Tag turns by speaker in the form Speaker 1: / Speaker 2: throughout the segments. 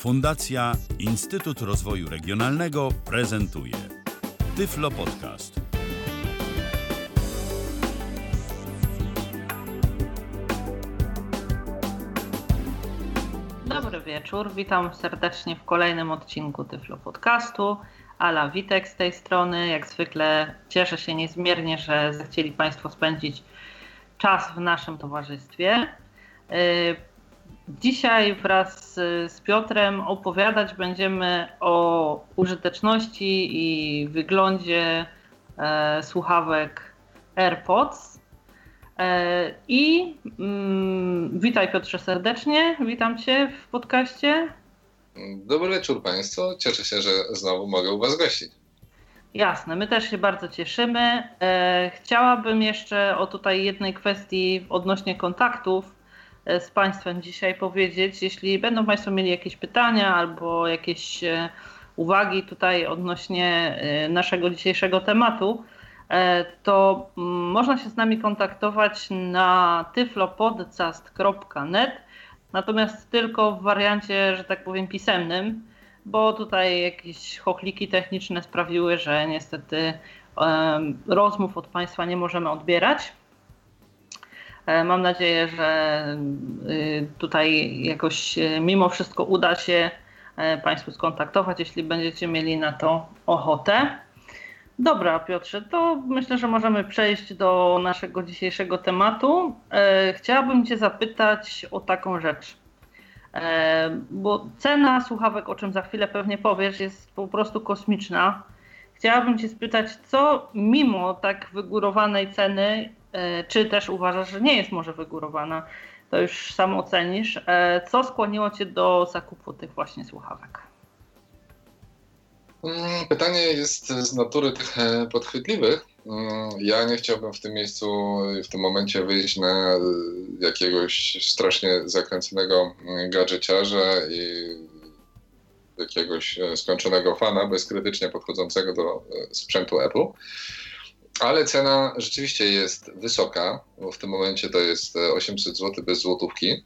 Speaker 1: Fundacja Instytut Rozwoju Regionalnego prezentuje Tyflo Podcast.
Speaker 2: Dobry wieczór, witam serdecznie w kolejnym odcinku Tyflo Podcastu. Ala Witek z tej strony. Jak zwykle cieszę się niezmiernie, że zechcieli Państwo spędzić czas w naszym towarzystwie. Dzisiaj wraz z Piotrem opowiadać będziemy o użyteczności i wyglądzie e, słuchawek AirPods. E, I mm, witaj Piotrze serdecznie, witam Cię w podcaście.
Speaker 3: Dobry wieczór Państwu. Cieszę się, że znowu mogę u Was gościć.
Speaker 2: Jasne, my też się bardzo cieszymy. E, chciałabym jeszcze o tutaj jednej kwestii odnośnie kontaktów z Państwem dzisiaj powiedzieć. Jeśli będą Państwo mieli jakieś pytania albo jakieś e, uwagi tutaj odnośnie naszego dzisiejszego tematu, to mm, można się z nami kontaktować na tyflopodcast.net natomiast tylko w wariancie, że tak powiem, pisemnym, bo tutaj jakieś chochliki techniczne sprawiły, że niestety rozmów od Państwa nie możemy odbierać. E, mam nadzieję, że y, tutaj jakoś y, mimo wszystko uda się e, Państwu skontaktować, jeśli będziecie mieli na to ochotę. Dobra, Piotrze, to myślę, że możemy przejść do naszego dzisiejszego tematu. E, chciałabym Cię zapytać o taką rzecz. Bo cena słuchawek, o czym za chwilę pewnie powiesz, jest po prostu kosmiczna. Chciałabym Cię spytać, co mimo tak wygórowanej ceny, czy też uważasz, że nie jest może wygórowana, to już sam ocenisz, co skłoniło Cię do zakupu tych właśnie słuchawek?
Speaker 3: Mm, pytanie jest z natury tych e, podchwytliwych. Mm, ja nie chciałbym w tym miejscu, w tym momencie wyjść na e, jakiegoś strasznie zakręconego mm, gadżeciarza i jakiegoś e, skończonego fana, bezkrytycznie podchodzącego do sprzętu Apple. Ale cena rzeczywiście jest wysoka, bo w tym momencie to jest 800 zł bez złotówki.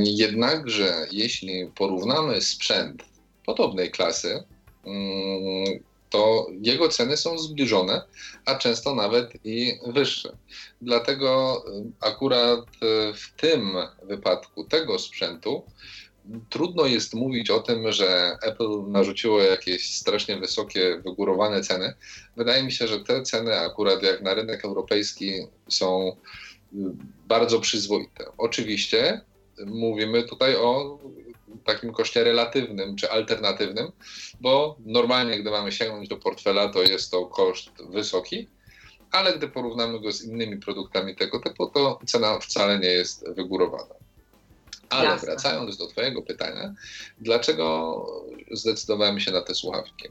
Speaker 3: Jednakże jeśli porównamy sprzęt podobnej klasy, mm, to jego ceny są zbliżone, a często nawet i wyższe. Dlatego y, akurat y, w tym wypadku tego sprzętu trudno jest mówić o tym, że Apple narzuciło jakieś strasznie wysokie, wygórowane ceny. Wydaje mi się, że te ceny akurat jak na rynek europejski są y, bardzo przyzwoite. Oczywiście mówimy tutaj o takim koszcie relatywnym czy alternatywnym, bo normalnie, gdy mamy sięgnąć do portfela, to jest to koszt wysoki, ale gdy porównamy go z innymi produktami tego typu, to cena wcale nie jest wygórowana. Ale Jasne. wracając do Twojego pytania, dlaczego zdecydowałem się na te słuchawki?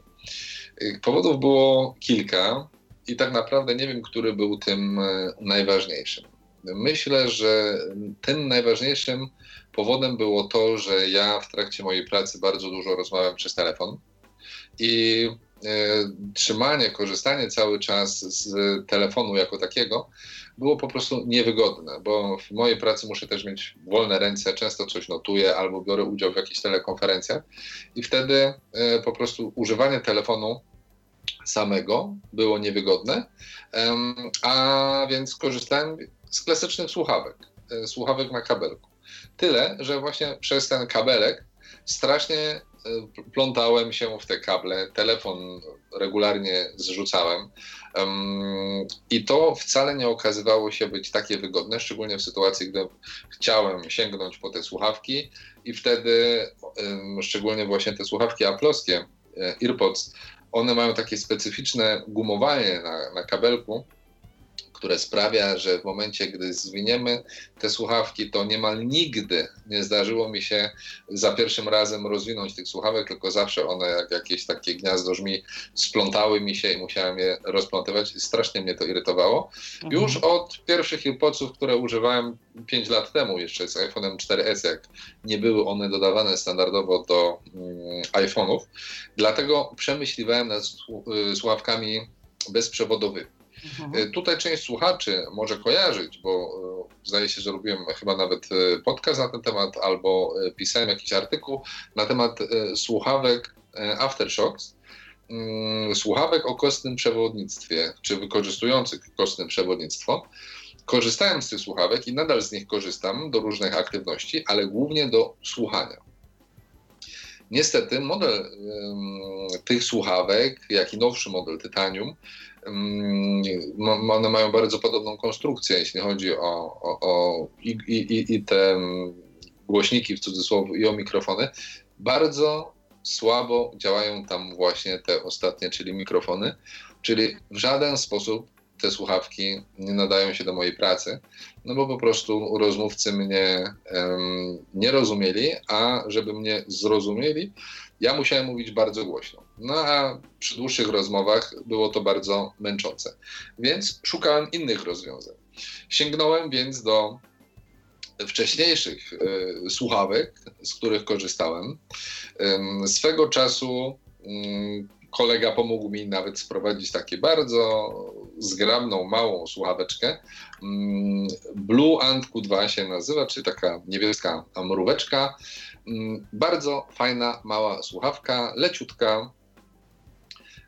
Speaker 3: Powodów było kilka i tak naprawdę nie wiem, który był tym e, najważniejszym. Myślę, że tym najważniejszym powodem było to, że ja w trakcie mojej pracy bardzo dużo rozmawiam przez telefon i e, trzymanie, korzystanie cały czas z telefonu jako takiego było po prostu niewygodne, bo w mojej pracy muszę też mieć wolne ręce, często coś notuję albo biorę udział w jakichś telekonferencjach. I wtedy e, po prostu używanie telefonu samego było niewygodne, a więc korzystałem z klasycznych słuchawek, e, słuchawek na kabelku. Tyle, że właśnie przez ten kabelek strasznie e, plątałem się w te kable, telefon regularnie zrzucałem i to wcale nie okazywało się być takie wygodne, szczególnie w sytuacji, gdy chciałem sięgnąć po te słuchawki i wtedy szczególnie właśnie te słuchawki aploskie, e, AirPods, one mają takie specyficzne gumowanie na, na kabelku, które sprawia, że w momencie, gdy zwiniemy te słuchawki, to niemal nigdy nie zdarzyło mi się za pierwszym razem rozwinąć tych słuchawek, tylko zawsze one jak jakieś takie gniazdo żmi splątały mi się i musiałem je rozplątywać. Strasznie mnie to irytowało. Mhm. Już od pierwszych AirPodsów, które używałem 5 lat temu jeszcze z iPhone'em 4S, jak nie były one dodawane standardowo do mm, iPhone'ów. Dlatego przemyśliwałem nad y, słuchawkami bezprzewodowymi. Mhm. Tutaj część słuchaczy może kojarzyć, bo zdaje się, że robiłem chyba nawet podcast na ten temat albo pisałem jakiś artykuł na temat słuchawek Aftershocks mm, słuchawek o kostnym przewodnictwie, czy wykorzystujących kostne przewodnictwo. Korzystałem z tych słuchawek i nadal z nich korzystam do różnych aktywności, ale głównie do słuchania. Niestety model tych słuchawek, jak i nowszy model Titanium, um, one mają bardzo podobną konstrukcję, jeśli chodzi o, o, o i, i, i te głośniki w cudzysłowie i o mikrofony. Bardzo słabo działają tam właśnie te ostatnie, czyli mikrofony, czyli w żaden sposób te słuchawki nie nadają się do mojej pracy, no bo po prostu rozmówcy mnie um, nie rozumieli, a żeby mnie zrozumieli, ja musiałem mówić bardzo głośno. No a przy dłuższych rozmowach było to bardzo męczące. Więc szukałem innych rozwiązań. Sięgnąłem więc do wcześniejszych y, słuchawek, z których korzystałem. Y, swego czasu y, kolega pomógł mi nawet sprowadzić takie bardzo zgrabną, małą słuchaweczkę. Mm, Blue Ant Q2 się nazywa, czyli taka niebieska mróweczka. Mm, bardzo fajna, mała słuchawka, leciutka,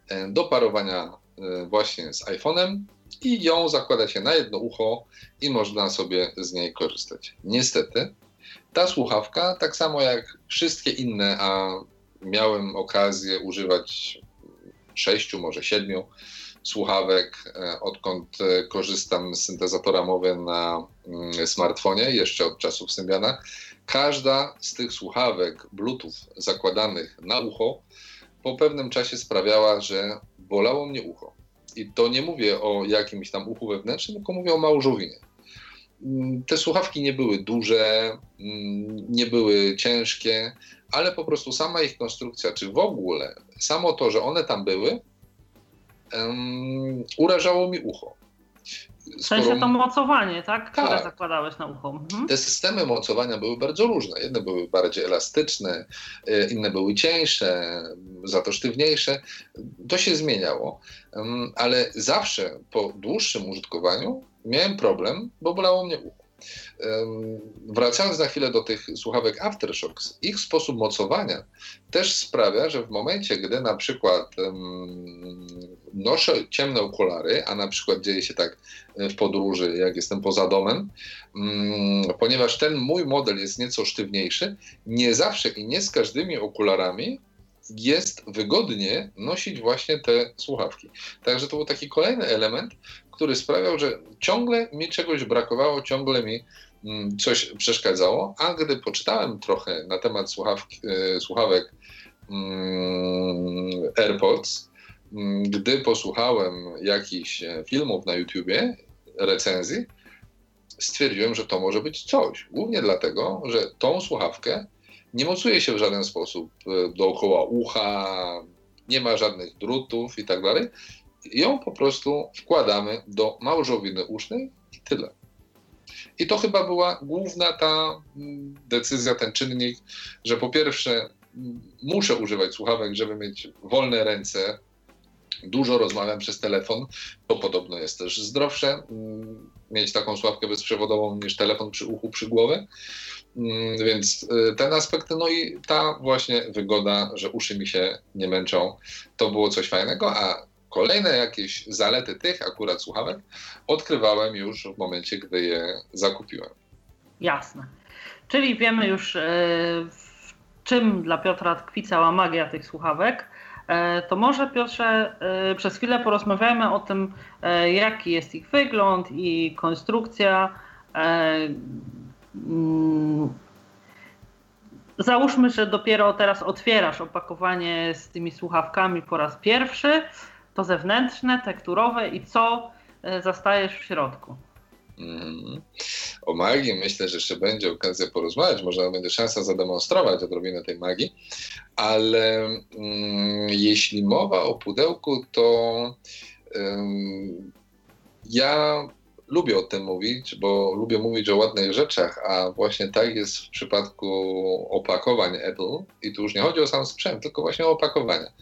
Speaker 3: e, do parowania e, właśnie z iPhone'em i ją zakłada się na jedno ucho i można sobie z niej korzystać. Niestety, ta słuchawka, tak samo jak wszystkie inne, a miałem okazję używać sześciu, może siedmiu słuchawek, e, odkąd korzystam z syntezatora mowy na mm, smartfonie, jeszcze od czasów Symbiana. Każda z tych słuchawek Bluetooth zakładanych na ucho po pewnym czasie sprawiała, że bolało mnie ucho. I to nie mówię o jakimś tam uchu wewnętrznym, tylko mówię o małżowinie. Mm, te słuchawki nie były duże, mm, nie były ciężkie, ale po prostu sama ich konstrukcja, czy w ogóle samo to, że one tam były, um, urażało mi ucho.
Speaker 2: W sensie to mocowanie, tak? Które tak. zakładałeś na ucho.
Speaker 3: Mhm. Te systemy mocowania były bardzo różne. Jedne były bardziej elastyczne, e, inne były cieńsze, za to sztywniejsze. To się zmieniało, ale zawsze po dłuższym użytkowaniu miałem problem, bo bolało mnie ucho. Wracając na chwilę do tych słuchawek Aftershocks, ich sposób mocowania też sprawia, że w momencie, gdy na przykład noszę ciemne okulary, a na przykład dzieje się tak w podróży, jak jestem poza domem, ponieważ ten mój model jest nieco sztywniejszy, nie zawsze i nie z każdymi okularami jest wygodnie nosić właśnie te słuchawki. Także to był taki kolejny element, który sprawiał, że ciągle mi czegoś brakowało, ciągle mi mm, coś przeszkadzało, a gdy poczytałem trochę na temat słuchawki, e, słuchawek mm, AirPods, mm, gdy posłuchałem jakichś filmów na YouTubie, recenzji, stwierdziłem, że to może być coś. Głównie dlatego, że tą słuchawkę nie mocuje się w żaden sposób e, dookoła ucha, nie ma żadnych drutów i tak dalej. Ją po prostu wkładamy do małżowiny usznej i tyle. I to chyba była główna ta mm, decyzja, ten czynnik, że po pierwsze mm, muszę używać słuchawek, żeby mieć wolne ręce. Dużo rozmawiam przez telefon, to podobno jest też zdrowsze, mm, mieć taką słuchawkę bezprzewodową niż telefon przy uchu, przy głowie. Więc y, ten aspekt, no i ta właśnie wygoda, że uszy mi się nie męczą, to było coś fajnego, a Kolejne jakieś zalety tych akurat słuchawek odkrywałem już w momencie, gdy je zakupiłem.
Speaker 2: Jasne. Czyli wiemy już, e, w czym dla Piotra tkwi cała magia tych słuchawek. E, to może Piotrze e, przez chwilę porozmawiajmy o tym, jaki jest ich wygląd i konstrukcja. Mm, załóżmy, że dopiero teraz otwierasz opakowanie z tymi słuchawkami po raz pierwszy to zewnętrzne, tekturowe i co e, zastajesz w środku.
Speaker 3: Mm. O magii myślę, że jeszcze będzie okazja porozmawiać, może będzie szansa zademonstrować odrobinę tej magii, ale mm, jeśli mowa o pudełku, to ja lubię o tym mówić, bo lubię mówić o ładnych rzeczach, a właśnie tak jest w przypadku opakowań Apple. I tu już nie chodzi o sam sprzęt, tylko właśnie o opakowania.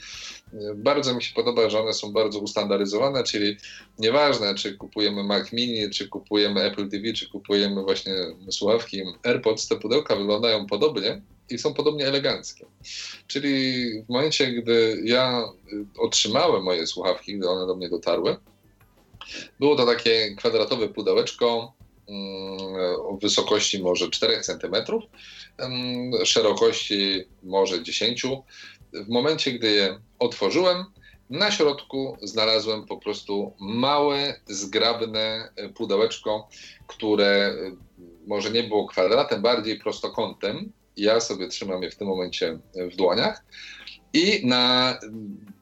Speaker 3: Bardzo mi się podoba, że one są bardzo ustandaryzowane, czyli nieważne, czy kupujemy Mac Mini, czy kupujemy Apple TV, czy kupujemy właśnie słuchawki AirPods, te pudełka wyglądają podobnie i są podobnie eleganckie. Czyli w momencie, gdy ja otrzymałem moje słuchawki, gdy one do mnie dotarły, było to takie kwadratowe pudełeczko mm, o wysokości może 4 cm, szerokości może 10 w momencie, gdy je otworzyłem, na środku znalazłem po prostu małe, zgrabne pudełeczko, które może nie było kwadratem, bardziej prostokątem. Ja sobie trzymam je w tym momencie w dłoniach. I na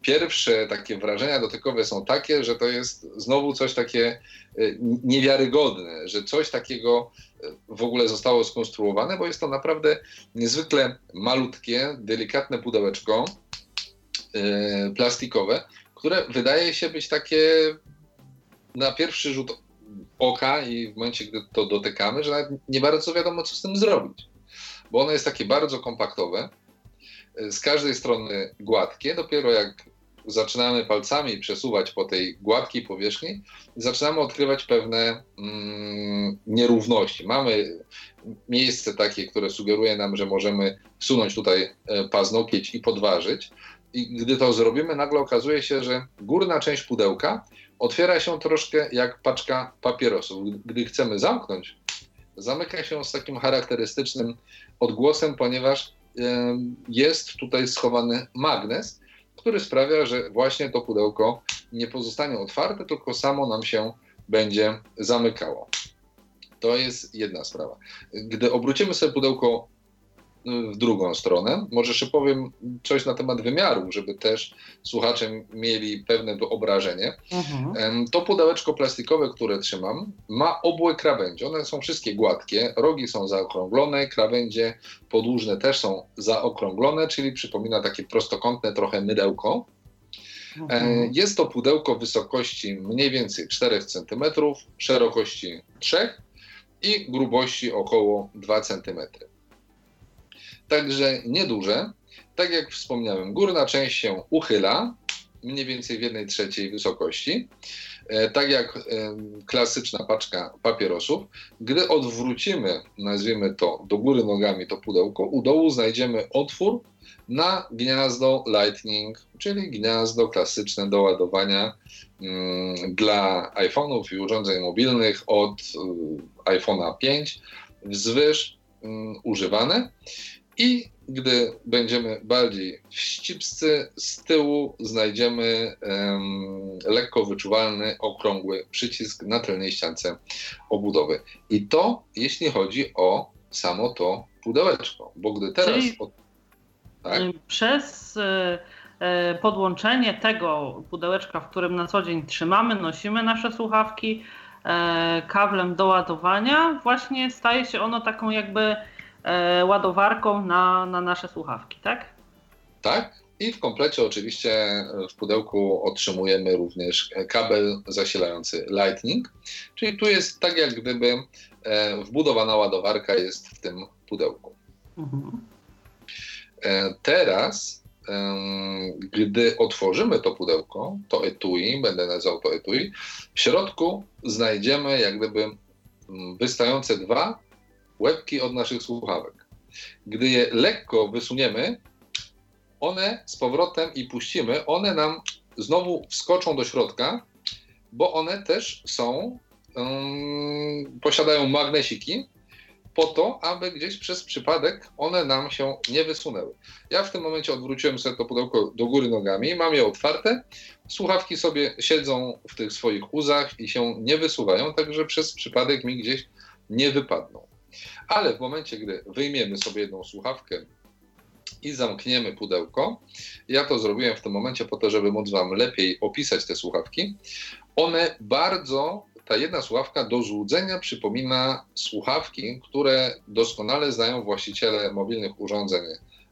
Speaker 3: pierwsze takie wrażenia dotykowe są takie, że to jest znowu coś takie e, niewiarygodne, że coś takiego e, w ogóle zostało skonstruowane, bo jest to naprawdę niezwykle malutkie, delikatne pudełeczko e, plastikowe, które wydaje się być takie na pierwszy rzut oka i w momencie, gdy to dotykamy, że nawet nie bardzo wiadomo, co z tym zrobić. Bo ono jest takie bardzo kompaktowe, z każdej strony gładkie, dopiero jak zaczynamy palcami przesuwać po tej gładkiej powierzchni, zaczynamy odkrywać pewne mm, nierówności. Mamy miejsce takie, które sugeruje nam, że możemy wsunąć tutaj e, paznokieć i podważyć. I gdy to zrobimy, nagle okazuje się, że górna część pudełka otwiera się troszkę jak paczka papierosów. Gdy chcemy zamknąć, zamyka się z takim charakterystycznym odgłosem, ponieważ jest tutaj schowany magnes, który sprawia, że właśnie to pudełko nie pozostanie otwarte, tylko samo nam się będzie zamykało. To jest jedna sprawa. Gdy obrócimy sobie pudełko w drugą stronę. Może jeszcze powiem coś na temat wymiaru, żeby też słuchacze mieli pewne wyobrażenie. Mhm. To pudełeczko plastikowe, które trzymam, ma obłe krawędzie. One są wszystkie gładkie, rogi są zaokrąglone, krawędzie podłużne też są zaokrąglone, czyli przypomina takie prostokątne trochę mydełko. Mhm. Jest to pudełko wysokości mniej więcej 4 cm, szerokości 3 i grubości około 2 cm także nieduże. Tak jak wspomniałem, górna część się uchyla, mniej więcej w jednej trzeciej wysokości, e, tak jak klasyczna paczka papierosów. Gdy odwrócimy, nazwijmy to do góry nogami to pudełko, u dołu znajdziemy otwór na gniazdo Lightning, czyli gniazdo klasyczne do ładowania mm, dla iPhone'ów i urządzeń mobilnych od y, iPhone'a 5 wzwyż mm, używane. I gdy będziemy bardziej wścibscy, z tyłu znajdziemy um, lekko wyczuwalny, okrągły przycisk na tylnej ściance obudowy. I to jeśli chodzi o samo to pudełeczko, bo gdy teraz... Czyli
Speaker 2: od... tak? Przez e, e, podłączenie tego pudełeczka, w którym na co dzień trzymamy, nosimy nasze słuchawki, e, kablem do ładowania, właśnie staje się ono taką jakby ładowarką na, na nasze słuchawki, tak?
Speaker 3: Tak. I w komplecie oczywiście w pudełku otrzymujemy również kabel zasilający Lightning, czyli tu jest tak jak gdyby e, wbudowana ładowarka jest w tym pudełku. Mhm. E, teraz, gdy otworzymy to pudełko, to etui, będę nazywał to etui, w środku znajdziemy jak gdyby mm, wystające dwa łebki od naszych słuchawek. Gdy je lekko wysuniemy, one z powrotem i puścimy, one nam znowu wskoczą do środka, bo one też są, um, posiadają magnesiki, po to, aby gdzieś przez przypadek one nam się nie wysunęły. Ja w tym momencie odwróciłem sobie to pudełko do góry nogami, mam je otwarte, słuchawki sobie siedzą w tych swoich uzach i się nie wysuwają, także przez przypadek mi gdzieś nie wypadną. Ale w momencie, gdy wyjmiemy sobie jedną słuchawkę i zamkniemy pudełko, ja to zrobiłem w tym momencie po to, żeby móc Wam lepiej opisać te słuchawki. One bardzo, ta jedna słuchawka do złudzenia przypomina słuchawki, które doskonale znają właściciele mobilnych urządzeń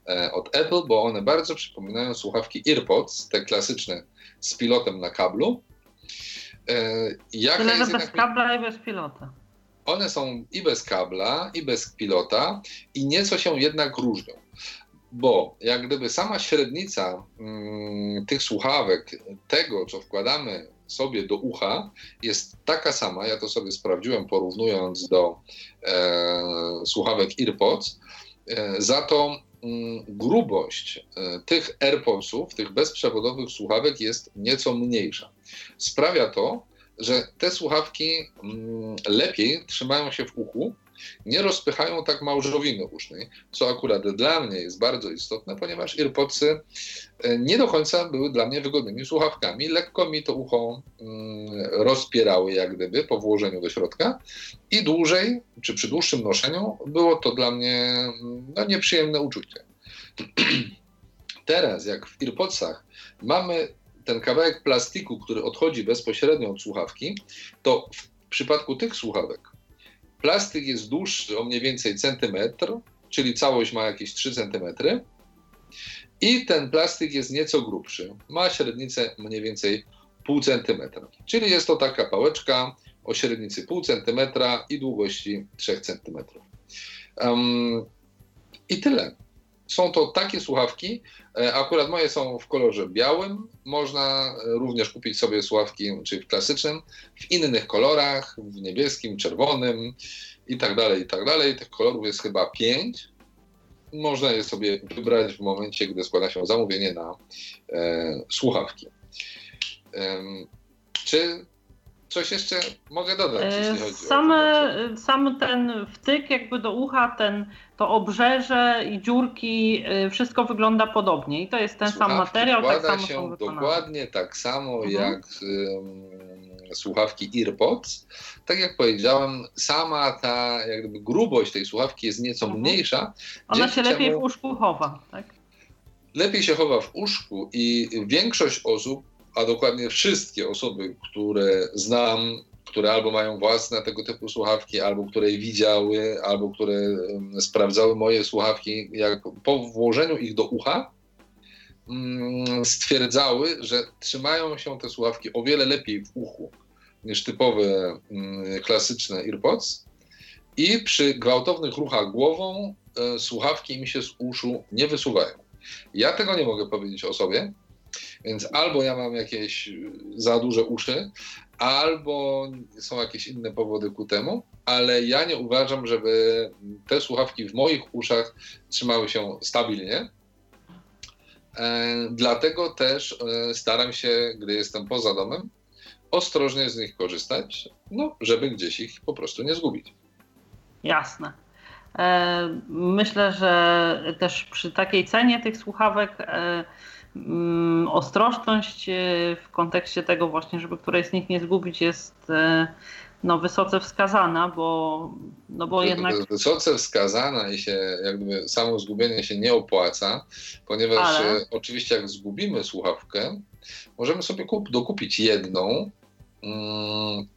Speaker 3: e, od Apple, bo one bardzo przypominają słuchawki AirPods, te klasyczne z pilotem na kablu.
Speaker 2: jaka Tyle, jest bez kabla i bez pilota.
Speaker 3: One są i bez kabla, i bez pilota, i nieco się jednak różnią. Bo jak gdyby sama średnica mm, tych słuchawek, tego co wkładamy sobie do ucha, jest taka sama. Ja to sobie sprawdziłem, porównując do e, słuchawek AirPods. E, za to mm, grubość e, tych AirPodsów, tych bezprzewodowych słuchawek jest nieco mniejsza. Sprawia to, że te słuchawki mm, lepiej trzymają się w uchu, nie rozpychają tak małżowiny usznej, co akurat dla mnie jest bardzo istotne, ponieważ AirPodsy e, nie do końca były dla mnie wygodnymi słuchawkami. Lekko mi to ucho mm, rozpierały jak gdyby po włożeniu do środka i dłużej, czy przy dłuższym noszeniu było to dla mnie mm, no, nieprzyjemne uczucie. Teraz, jak w AirPodsach mamy ten kawałek plastiku, który odchodzi bezpośrednio od słuchawki, to w przypadku tych słuchawek plastyk jest dłuższy o mniej więcej centymetr, czyli całość ma jakieś 3 centymetry i ten plastyk jest nieco grubszy. Ma średnicę mniej więcej pół centymetra. Czyli jest to taka pałeczka o średnicy pół centymetra i długości 3 centymetrów. Um, I tyle. Są to takie słuchawki, e, akurat moje są w kolorze białym. Można e, również kupić sobie słuchawki, czyli w klasycznym, w innych kolorach, w niebieskim, czerwonym i tak dalej, i tak dalej. Tych kolorów jest chyba pięć. Można je sobie wybrać w momencie, gdy składa się zamówienie na e, słuchawki. E, czy coś jeszcze mogę dodać, jeśli chodzi
Speaker 2: Same, o Sam ten wtyk jakby do ucha, ten, to obrzeże i dziurki, y, wszystko wygląda podobnie i to jest ten Słuchawki sam materiał, tak samo
Speaker 3: się dokładnie tak samo mhm. jak um, słuchawki AirPods. Tak jak powiedziałem, sama ta jak gdyby grubość tej słuchawki jest nieco mhm. mniejsza.
Speaker 2: Ona się lepiej w uszku chowa, tak?
Speaker 3: Lepiej się chowa w uszku i większość osób a dokładnie wszystkie osoby, które znam, które albo mają własne tego typu słuchawki, albo które widziały, albo które sprawdzały moje słuchawki, jak po włożeniu ich do ucha, mm, stwierdzały, że trzymają się te słuchawki o wiele lepiej w uchu niż typowe mm, klasyczne AirPods. I przy gwałtownych ruchach głową e, słuchawki mi się z uszu nie wysuwają. Ja tego nie mogę powiedzieć o sobie, więc albo ja mam jakieś za duże uszy, albo są jakieś inne powody ku temu, ale ja nie uważam, żeby te słuchawki w moich uszach trzymały się stabilnie. E, dlatego też e, staram się, gdy jestem poza domem, ostrożnie z nich korzystać, no, żeby gdzieś ich po prostu nie zgubić.
Speaker 2: Jasne. E, myślę, że też przy takiej cenie tych słuchawek ostrożność e, w kontekście tego właśnie, żeby którejś z nich nie zgubić jest e, no, wysoce wskazana, bo, no bo jednak...
Speaker 3: Wysoce wskazana i się jakby samo zgubienie się nie opłaca, ponieważ Ale... E, oczywiście jak zgubimy słuchawkę, możemy sobie kup, dokupić jedną. Mm,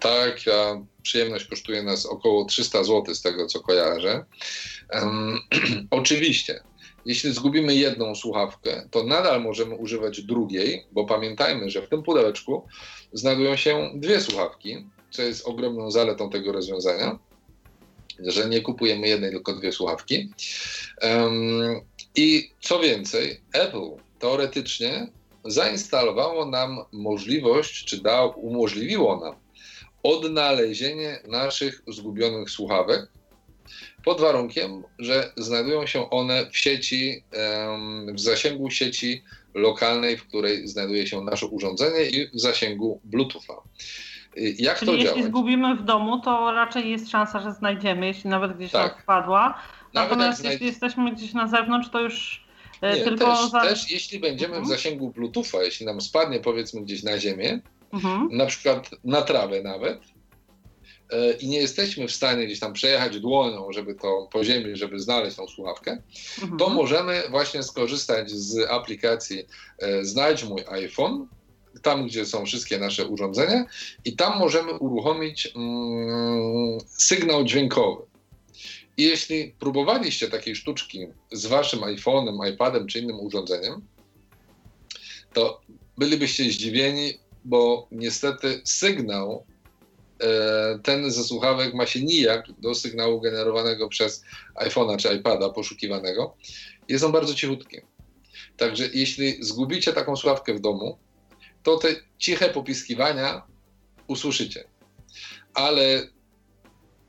Speaker 3: taka przyjemność kosztuje nas około 300 zł z tego co kojarzę. Um, oczywiście jeśli zgubimy jedną słuchawkę, to nadal możemy używać drugiej, bo pamiętajmy, że w tym pudełeczku znajdują się dwie słuchawki, co jest ogromną zaletą tego rozwiązania, że nie kupujemy jednej, tylko dwie słuchawki. Um, I co więcej, Apple teoretycznie zainstalowało nam możliwość, czy da, umożliwiło nam odnalezienie naszych zgubionych słuchawek pod warunkiem, że znajdują się one w sieci, w zasięgu sieci lokalnej, w której znajduje się nasze urządzenie i w zasięgu Bluetootha. Jak
Speaker 2: Czyli
Speaker 3: to
Speaker 2: jeśli
Speaker 3: działać?
Speaker 2: zgubimy w domu, to raczej jest szansa, że znajdziemy, jeśli nawet gdzieś tak. odpadła. Natomiast jeśli znajd... jesteśmy gdzieś na zewnątrz, to już e,
Speaker 3: Nie,
Speaker 2: tylko
Speaker 3: też, za... też jeśli będziemy mhm. w zasięgu Bluetootha, jeśli nam spadnie powiedzmy gdzieś na ziemię, mhm. na przykład na trawę nawet, i nie jesteśmy w stanie gdzieś tam przejechać dłonią, żeby to po ziemi, żeby znaleźć tą słuchawkę, mhm. to możemy właśnie skorzystać z aplikacji e, Znajdź mój iPhone, tam gdzie są wszystkie nasze urządzenia i tam możemy uruchomić mm, sygnał dźwiękowy. I jeśli próbowaliście takiej sztuczki z waszym iPhone'em, iPadem czy innym urządzeniem, to bylibyście zdziwieni, bo niestety sygnał e, ten ze słuchawek ma się nijak do sygnału generowanego przez iPhone'a czy iPada poszukiwanego. Jest on bardzo cichutki. Także jeśli zgubicie taką słuchawkę w domu, to te ciche popiskiwania usłyszycie. Ale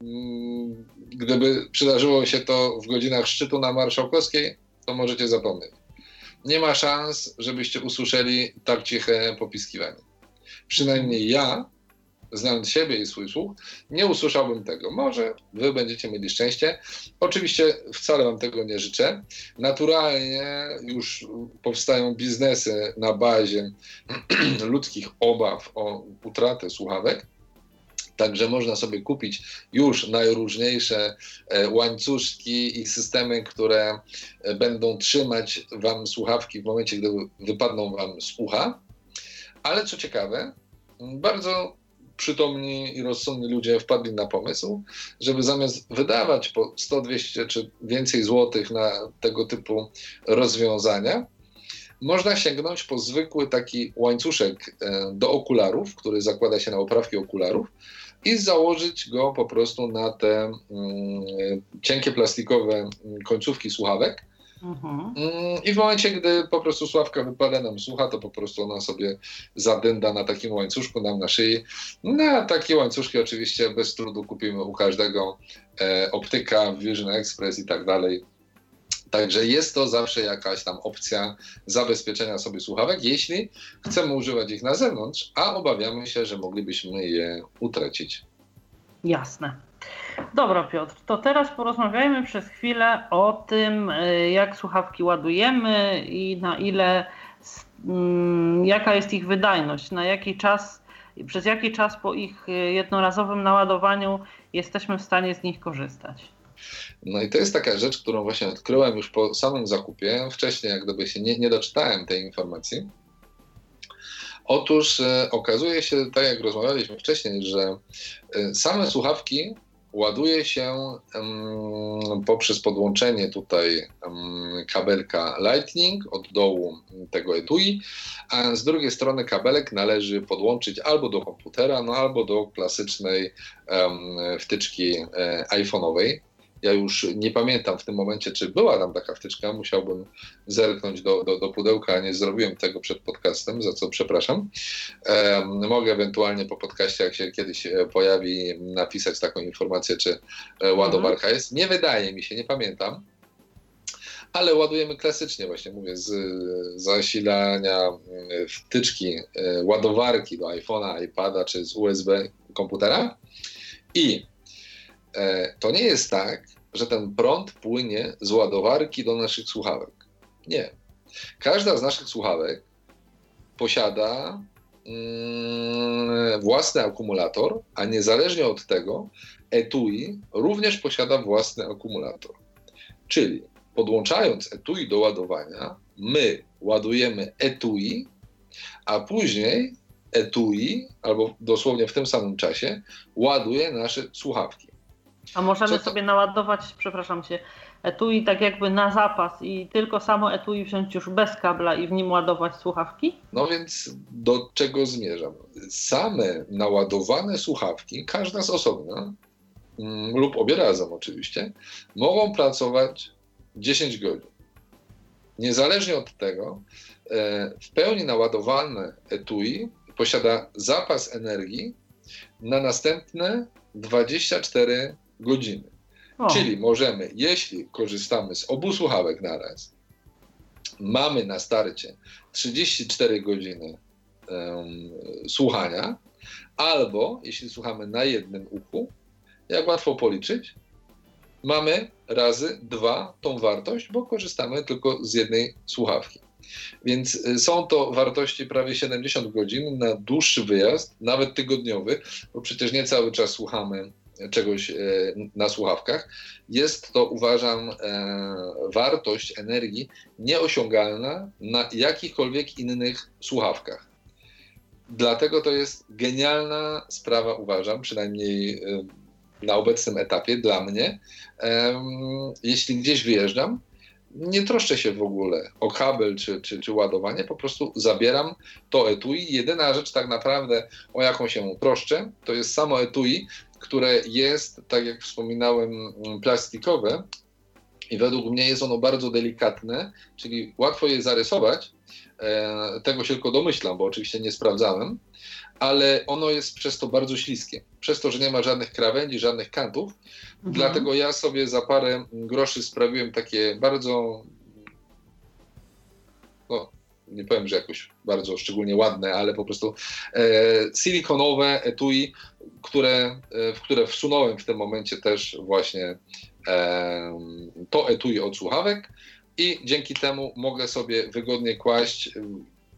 Speaker 3: mm, gdyby przydarzyło się to w godzinach szczytu na Marszałkowskiej, to możecie zapomnieć. Nie ma szans, żebyście usłyszeli tak ciche popiskiwanie. Przynajmniej ja, znając siebie i swój słuch, nie usłyszałbym tego. Może wy będziecie mieli szczęście. Oczywiście wcale wam tego nie życzę. Naturalnie już powstają biznesy na bazie ludzkich obaw o utratę słuchawek. Także można sobie kupić już najróżniejsze e, łańcuszki i systemy, które e, będą trzymać Wam słuchawki w momencie, gdy wypadną Wam z ucha. Ale co ciekawe, bardzo przytomni i rozsądni ludzie wpadli na pomysł, żeby zamiast wydawać po 100, 200 czy więcej złotych na tego typu rozwiązania, można sięgnąć po zwykły taki łańcuszek e, do okularów, który zakłada się na oprawki okularów i założyć go po prostu na te mm, cienkie plastikowe końcówki słuchawek. Mhm. Mm, I w momencie, gdy po prostu sławka wypada nam słucha, to po prostu ona sobie zadęda na takim łańcuszku nam na szyi. No, takie łańcuszki oczywiście bez trudu kupimy u każdego e, optyka, Vision Express i tak dalej. Także jest to zawsze jakaś tam opcja zabezpieczenia sobie słuchawek, jeśli chcemy używać ich na zewnątrz, a obawiamy się, że moglibyśmy je utracić.
Speaker 2: Jasne. Dobra, Piotr, to teraz porozmawiajmy przez chwilę o tym, y, jak słuchawki ładujemy i na ile, mm, jaka jest ich wydajność, na jaki czas, przez jaki czas po ich y, jednorazowym naładowaniu jesteśmy w stanie z nich korzystać.
Speaker 3: No i to jest taka rzecz, którą właśnie odkryłem już po samym zakupie. Wcześniej, jak gdyby się nie, nie doczytałem tej informacji. Otóż e, okazuje się, tak jak rozmawialiśmy wcześniej, że e, same słuchawki ładuje się um, poprzez podłączenie tutaj um, kabelka Lightning od dołu tego etui, a z drugiej strony kabelek należy podłączyć albo do komputera, no albo do klasycznej um, wtyczki e, iPhone'owej. Ja już nie pamiętam w tym momencie, czy była tam taka wtyczka. Musiałbym zerknąć do, do, do pudełka, nie zrobiłem tego przed podcastem, za co przepraszam. E, mogę ewentualnie po podcaście, jak się kiedyś e, pojawi, napisać taką informację, czy e, ładowarka mhm. jest. Nie wydaje mi się, nie pamiętam. Ale ładujemy klasycznie, właśnie mówię, z zasilania e, wtyczki, ładowarki do iPhone'a, iPada czy z USB komputera. I to nie jest tak, że ten prąd płynie z ładowarki do naszych słuchawek. Nie. Każda z naszych słuchawek posiada mm, własny akumulator, a niezależnie od tego, etui również posiada własny akumulator. Czyli podłączając etui do ładowania, my ładujemy etui, a później etui, albo dosłownie w tym samym czasie, ładuje nasze słuchawki.
Speaker 2: A możemy sobie naładować, przepraszam cię, etui tak jakby na zapas i tylko samo etui wziąć już bez kabla i w nim ładować słuchawki?
Speaker 3: No więc do czego zmierzam? Same naładowane słuchawki, każda z osobna mm, lub obie razem oczywiście, mogą pracować 10 godzin. Niezależnie od tego, e, w pełni naładowane etui posiada zapas energii na następne 24 godziny. O. Czyli możemy, jeśli korzystamy z obu słuchawek naraz, mamy na starcie 34 godziny um, słuchania, albo jeśli słuchamy na jednym uchu, jak łatwo policzyć, mamy razy dwa tą wartość, bo korzystamy tylko z jednej słuchawki. Więc y, są to wartości prawie 70 godzin na dłuższy wyjazd, nawet tygodniowy, bo przecież nie cały czas słuchamy czegoś e, na słuchawkach, jest to uważam e, wartość energii nieosiągalna na jakichkolwiek innych słuchawkach. Dlatego to jest genialna sprawa, uważam, przynajmniej e, na obecnym etapie dla mnie. Jeśli gdzieś wyjeżdżam, nie troszczę się w ogóle o kabel czy, czy, czy ładowanie, po prostu zabieram to etui. Jedyna rzecz tak naprawdę, o jaką się troszczę, to jest samo etui, które jest, tak jak wspominałem, plastikowe i według mnie jest ono bardzo delikatne, czyli łatwo je zarysować. E, tego się tylko domyślam, bo oczywiście nie sprawdzałem, ale ono jest przez to bardzo śliskie. Przez to, że nie ma żadnych krawędzi, żadnych kantów. Mhm. Dlatego ja sobie za parę groszy sprawiłem takie bardzo, no, nie powiem, że jakoś bardzo szczególnie ładne, ale po prostu e, silikonowe etui, które, e, w które wsunąłem w tym momencie też właśnie e, to etui od słuchawek i dzięki temu mogę sobie wygodnie kłaść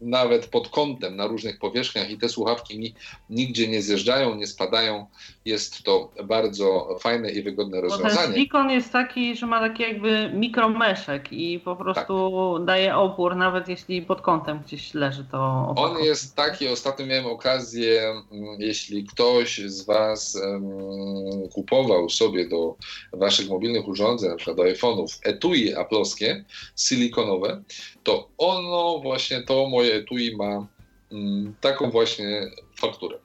Speaker 3: nawet pod kątem na różnych powierzchniach i te słuchawki mi nigdzie nie zjeżdżają, nie spadają. Jest to bardzo fajne i wygodne rozwiązanie. Bo ten
Speaker 2: silikon jest taki, że ma taki jakby mikromeszek i po prostu tak. daje opór, nawet jeśli pod kątem gdzieś leży to
Speaker 3: opór. On jest taki, ostatnio miałem okazję, mm, jeśli ktoś z Was um, kupował sobie do Waszych mobilnych urządzeń, na przykład do iPhone'ów, etui aploskie, silikonowe, to ono właśnie to moje etui ma mm, taką właśnie fakturę.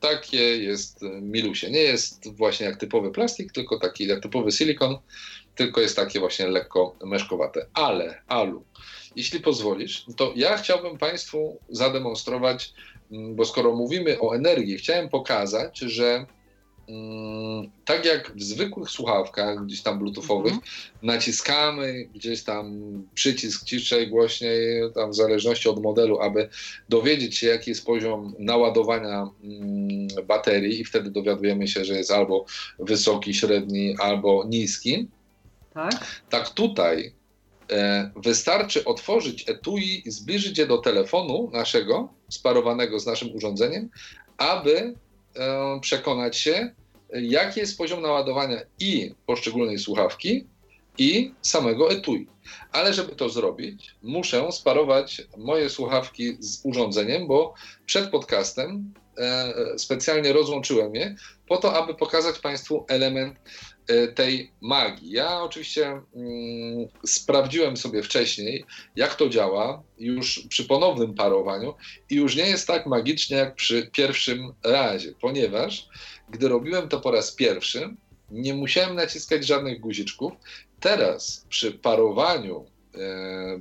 Speaker 3: Takie jest e, milusie. Nie jest właśnie jak typowy plastik, tylko taki jak typowy silikon, tylko jest takie właśnie lekko meszkowate. Ale, Alu, jeśli pozwolisz, to ja chciałbym Państwu zademonstrować, mm, bo skoro mówimy o energii, chciałem pokazać, że tak jak w zwykłych słuchawkach, gdzieś tam bluetoothowych, mm -hmm. naciskamy gdzieś tam przycisk ciszej, głośniej, tam w zależności od modelu, aby dowiedzieć się, jaki jest poziom naładowania mm, baterii i wtedy dowiadujemy się, że jest albo wysoki, średni, albo niski. Tak, tak tutaj e, wystarczy otworzyć etui i zbliżyć je do telefonu naszego, sparowanego z naszym urządzeniem, aby przekonać się, jaki jest poziom naładowania i poszczególnej słuchawki, i samego etui. Ale żeby to zrobić, muszę sparować moje słuchawki z urządzeniem, bo przed podcastem e, specjalnie rozłączyłem je po to, aby pokazać Państwu element E, tej magii. Ja oczywiście mm, sprawdziłem sobie wcześniej, jak to działa, już przy ponownym parowaniu, i już nie jest tak magicznie jak przy pierwszym razie, ponieważ gdy robiłem to po raz pierwszy, nie musiałem naciskać żadnych guziczków. Teraz przy parowaniu e,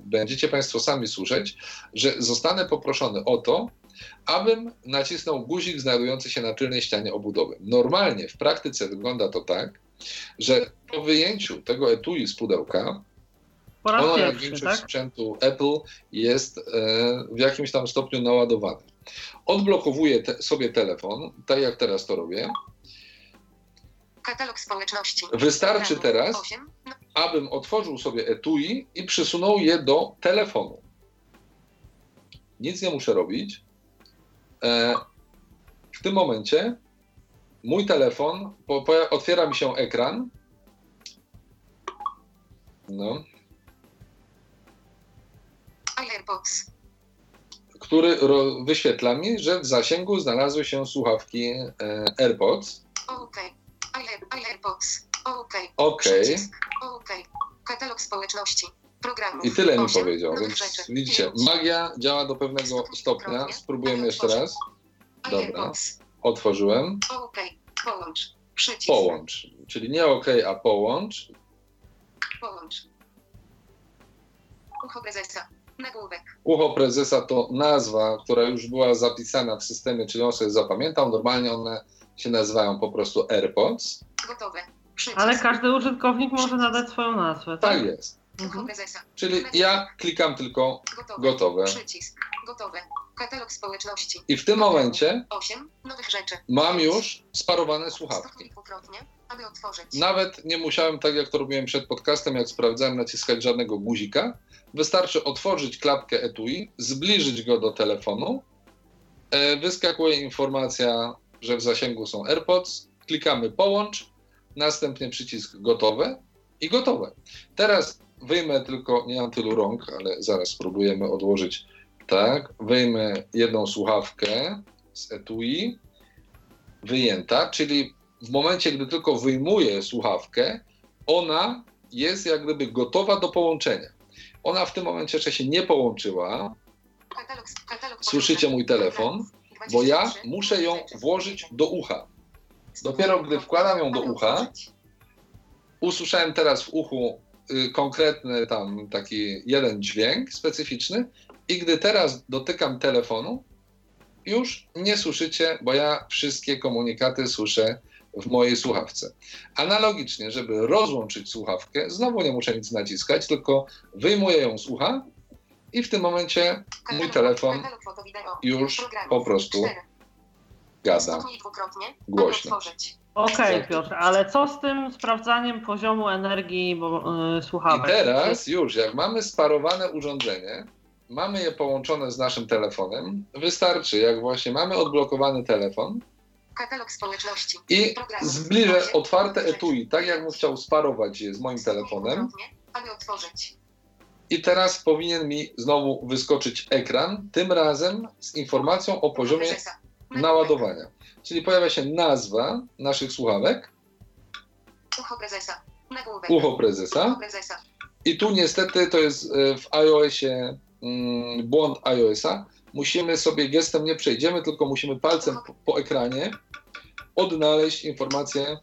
Speaker 3: będziecie Państwo sami słyszeć, że zostanę poproszony o to, abym nacisnął guzik znajdujący się na tylnej ścianie obudowy. Normalnie w praktyce wygląda to tak, że po wyjęciu tego etui z pudełka, ono jak większość tak? sprzętu Apple jest e, w jakimś tam stopniu naładowane. Odblokowuję te, sobie telefon, tak jak teraz to robię.
Speaker 4: Katalog społeczności.
Speaker 3: Wystarczy teraz, abym otworzył sobie etui i przysunął je do telefonu. Nic nie muszę robić. E, w tym momencie mój telefon, po, po, otwiera mi się ekran. No.
Speaker 4: AirPods.
Speaker 3: Który ro, wyświetla mi, że w zasięgu znalazły się słuchawki e, AirPods.
Speaker 4: OK. AirPods. OK.
Speaker 3: OK.
Speaker 4: OK. Katalog społeczności.
Speaker 3: Programów. I tyle mi powiedział, więc widzicie, magia działa do pewnego stopnia. Spróbujemy jeszcze raz. Dobra. Otworzyłem.
Speaker 4: OK. Połącz. Przycisk.
Speaker 3: Połącz. Czyli nie OK, a połącz.
Speaker 4: Połącz. Ucho prezesa. Nagłówek.
Speaker 3: Ucho prezesa to nazwa, która już była zapisana w systemie, czyli on sobie zapamiętał. Normalnie one się nazywają po prostu AirPods.
Speaker 4: Gotowe.
Speaker 2: Przycisk. Ale każdy użytkownik może nadać swoją nazwę.
Speaker 3: Tak, tak jest. Mhm. Czyli ja klikam tylko gotowe. gotowe.
Speaker 4: Przycisk. Gotowe. Katalog społeczności.
Speaker 3: I w tym momencie
Speaker 4: 8 nowych rzeczy.
Speaker 3: mam już sparowane słuchawki.
Speaker 4: aby otworzyć.
Speaker 3: Nawet nie musiałem, tak jak to robiłem przed podcastem, jak sprawdzałem, naciskać żadnego guzika. Wystarczy otworzyć klapkę etui, zbliżyć go do telefonu. E, wyskakuje informacja, że w zasięgu są AirPods. Klikamy połącz, następnie przycisk gotowe i gotowe. Teraz wyjmę tylko, nie mam tylu rąk, ale zaraz spróbujemy odłożyć tak, wyjmę jedną słuchawkę z etui, wyjęta, czyli w momencie, gdy tylko wyjmuję słuchawkę, ona jest jak gdyby gotowa do połączenia. Ona w tym momencie jeszcze się nie połączyła.
Speaker 4: Katalog, katalog
Speaker 3: Słyszycie mój telefon? Bo ja
Speaker 4: 23,
Speaker 3: muszę ją włożyć do ucha. Dopiero gdy wkładam ją do ucha, usłyszałem teraz w uchu konkretny tam taki jeden dźwięk specyficzny i gdy teraz dotykam telefonu, już nie słyszycie, bo ja wszystkie komunikaty słyszę w mojej słuchawce. Analogicznie, żeby rozłączyć słuchawkę, znowu nie muszę nic naciskać, tylko wyjmuję ją z ucha i w tym momencie mój telefon już po prostu gada. Głośno.
Speaker 2: Okej,
Speaker 3: Tak.
Speaker 2: Piotr, ale co z tym sprawdzaniem poziomu energii bo, yy,
Speaker 3: I
Speaker 2: słuchawek?
Speaker 3: teraz już, jak mamy sparowane urządzenie, mamy je połączone z naszym telefonem, wystarczy, jak właśnie mamy odblokowany telefon
Speaker 4: Katalog społeczności.
Speaker 3: i
Speaker 4: Programów.
Speaker 3: zbliżę otwarte etui, tak jakbym chciał sparować je z moim telefonem.
Speaker 4: dwukrotnie, Aby otworzyć.
Speaker 3: I teraz powinien mi znowu wyskoczyć ekran, tym razem z informacją o poziomie naładowania. Czyli pojawia się nazwa naszych słuchawek,
Speaker 4: Ucho prezesa. Nagłówek.
Speaker 3: ucho
Speaker 4: Ucho
Speaker 3: prezesa.
Speaker 4: prezesa.
Speaker 3: I tu niestety to jest e, w iOSie mm, błąd iOSa. Musimy sobie gestem nie przejdziemy, tylko musimy palcem po, po ekranie odnaleźć informację.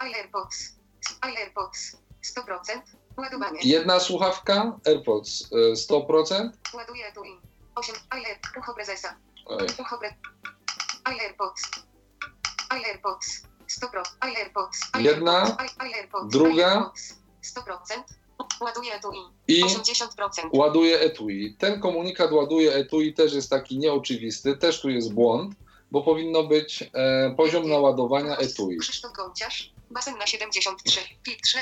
Speaker 4: iAirPods. iAirPods. 100%. Ładowanie.
Speaker 3: Jedna słuchawka, AirPods e, 100%.
Speaker 4: Ładuje tu i 8. iAir. Ucho prezesa. Ucho. iAirPods. iAirPods. 100%. iAirPods.
Speaker 3: Jedna, druga.
Speaker 4: iAirPods. 100%. Ładuje tu i
Speaker 3: I
Speaker 4: 80%.
Speaker 3: ładuje etui. Ten komunikat ładuje etui też jest taki nieoczywisty, też tu jest błąd, bo powinno być e, poziom naładowania etui.
Speaker 4: Krzysztof Gonciarz. Basen na 73. Filtrze.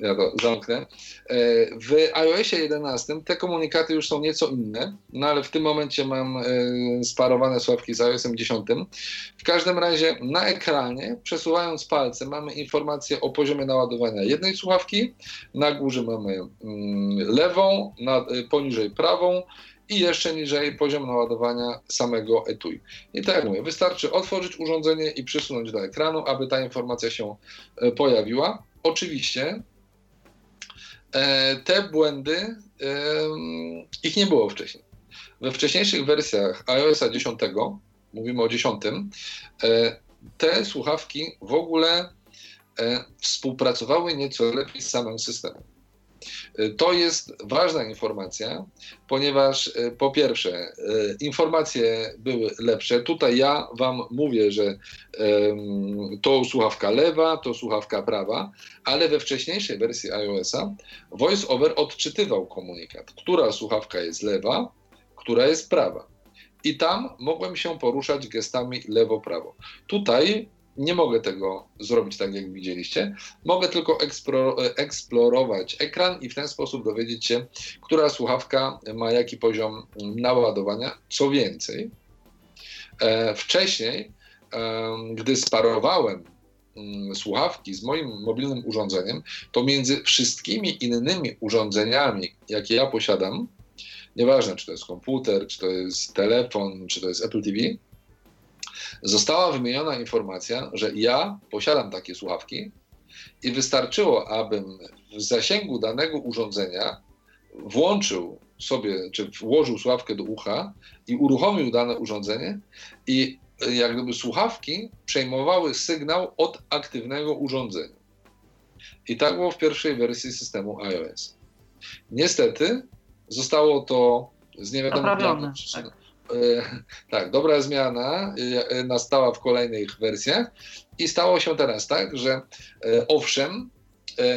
Speaker 3: Ja to zamknę. E, W iOSie 11 te komunikaty już są nieco inne, no ale w tym momencie mam e, sparowane słuchawki z iOSem 10. W każdym razie na ekranie, przesuwając palce, mamy informację o poziomie naładowania jednej słuchawki, na górze mamy mm, lewą, na, e, poniżej prawą i jeszcze niżej poziom naładowania samego etui. I tak jak mówię, wystarczy otworzyć urządzenie i przysunąć do ekranu, aby ta informacja się pojawiła. Oczywiście te błędy, ich nie było wcześniej. We wcześniejszych wersjach iOSa 10, mówimy o 10, e, te słuchawki w ogóle e, współpracowały nieco lepiej z samym systemem. E, To jest ważna informacja, ponieważ e, po pierwsze, e, informacje były lepsze. Tutaj ja Wam mówię, że to słuchawka lewa, to słuchawka prawa, ale we wcześniejszej wersji iOS-a VoiceOver odczytywał komunikat, która słuchawka jest lewa, która jest prawa. I tam mogłem się poruszać gestami lewo-prawo. Tutaj nie mogę tego zrobić tak, jak widzieliście. Mogę tylko eksplo- eksplorować ekran i w ten sposób dowiedzieć się, która słuchawka ma jaki poziom naładowania. Co więcej, e, wcześniej, e, gdy sparowałem mm, słuchawki z moim mobilnym urządzeniem, to między wszystkimi innymi urządzeniami, jakie ja posiadam, nieważne czy to jest komputer, czy to jest telefon, czy to jest Apple TV, została wymieniona informacja, że ja posiadam takie słuchawki i wystarczyło, abym w zasięgu danego urządzenia włączył sobie, czy włożył słuchawkę do ucha i uruchomił dane urządzenie i e, jak gdyby słuchawki przejmowały sygnał od aktywnego urządzenia. I tak było w pierwszej wersji systemu iOS. Niestety zostało to z niewiadomych jakich przyczyn.
Speaker 2: Tak.
Speaker 3: E, tak, dobra zmiana e, nastała w kolejnych wersjach i stało się teraz tak, że e, owszem,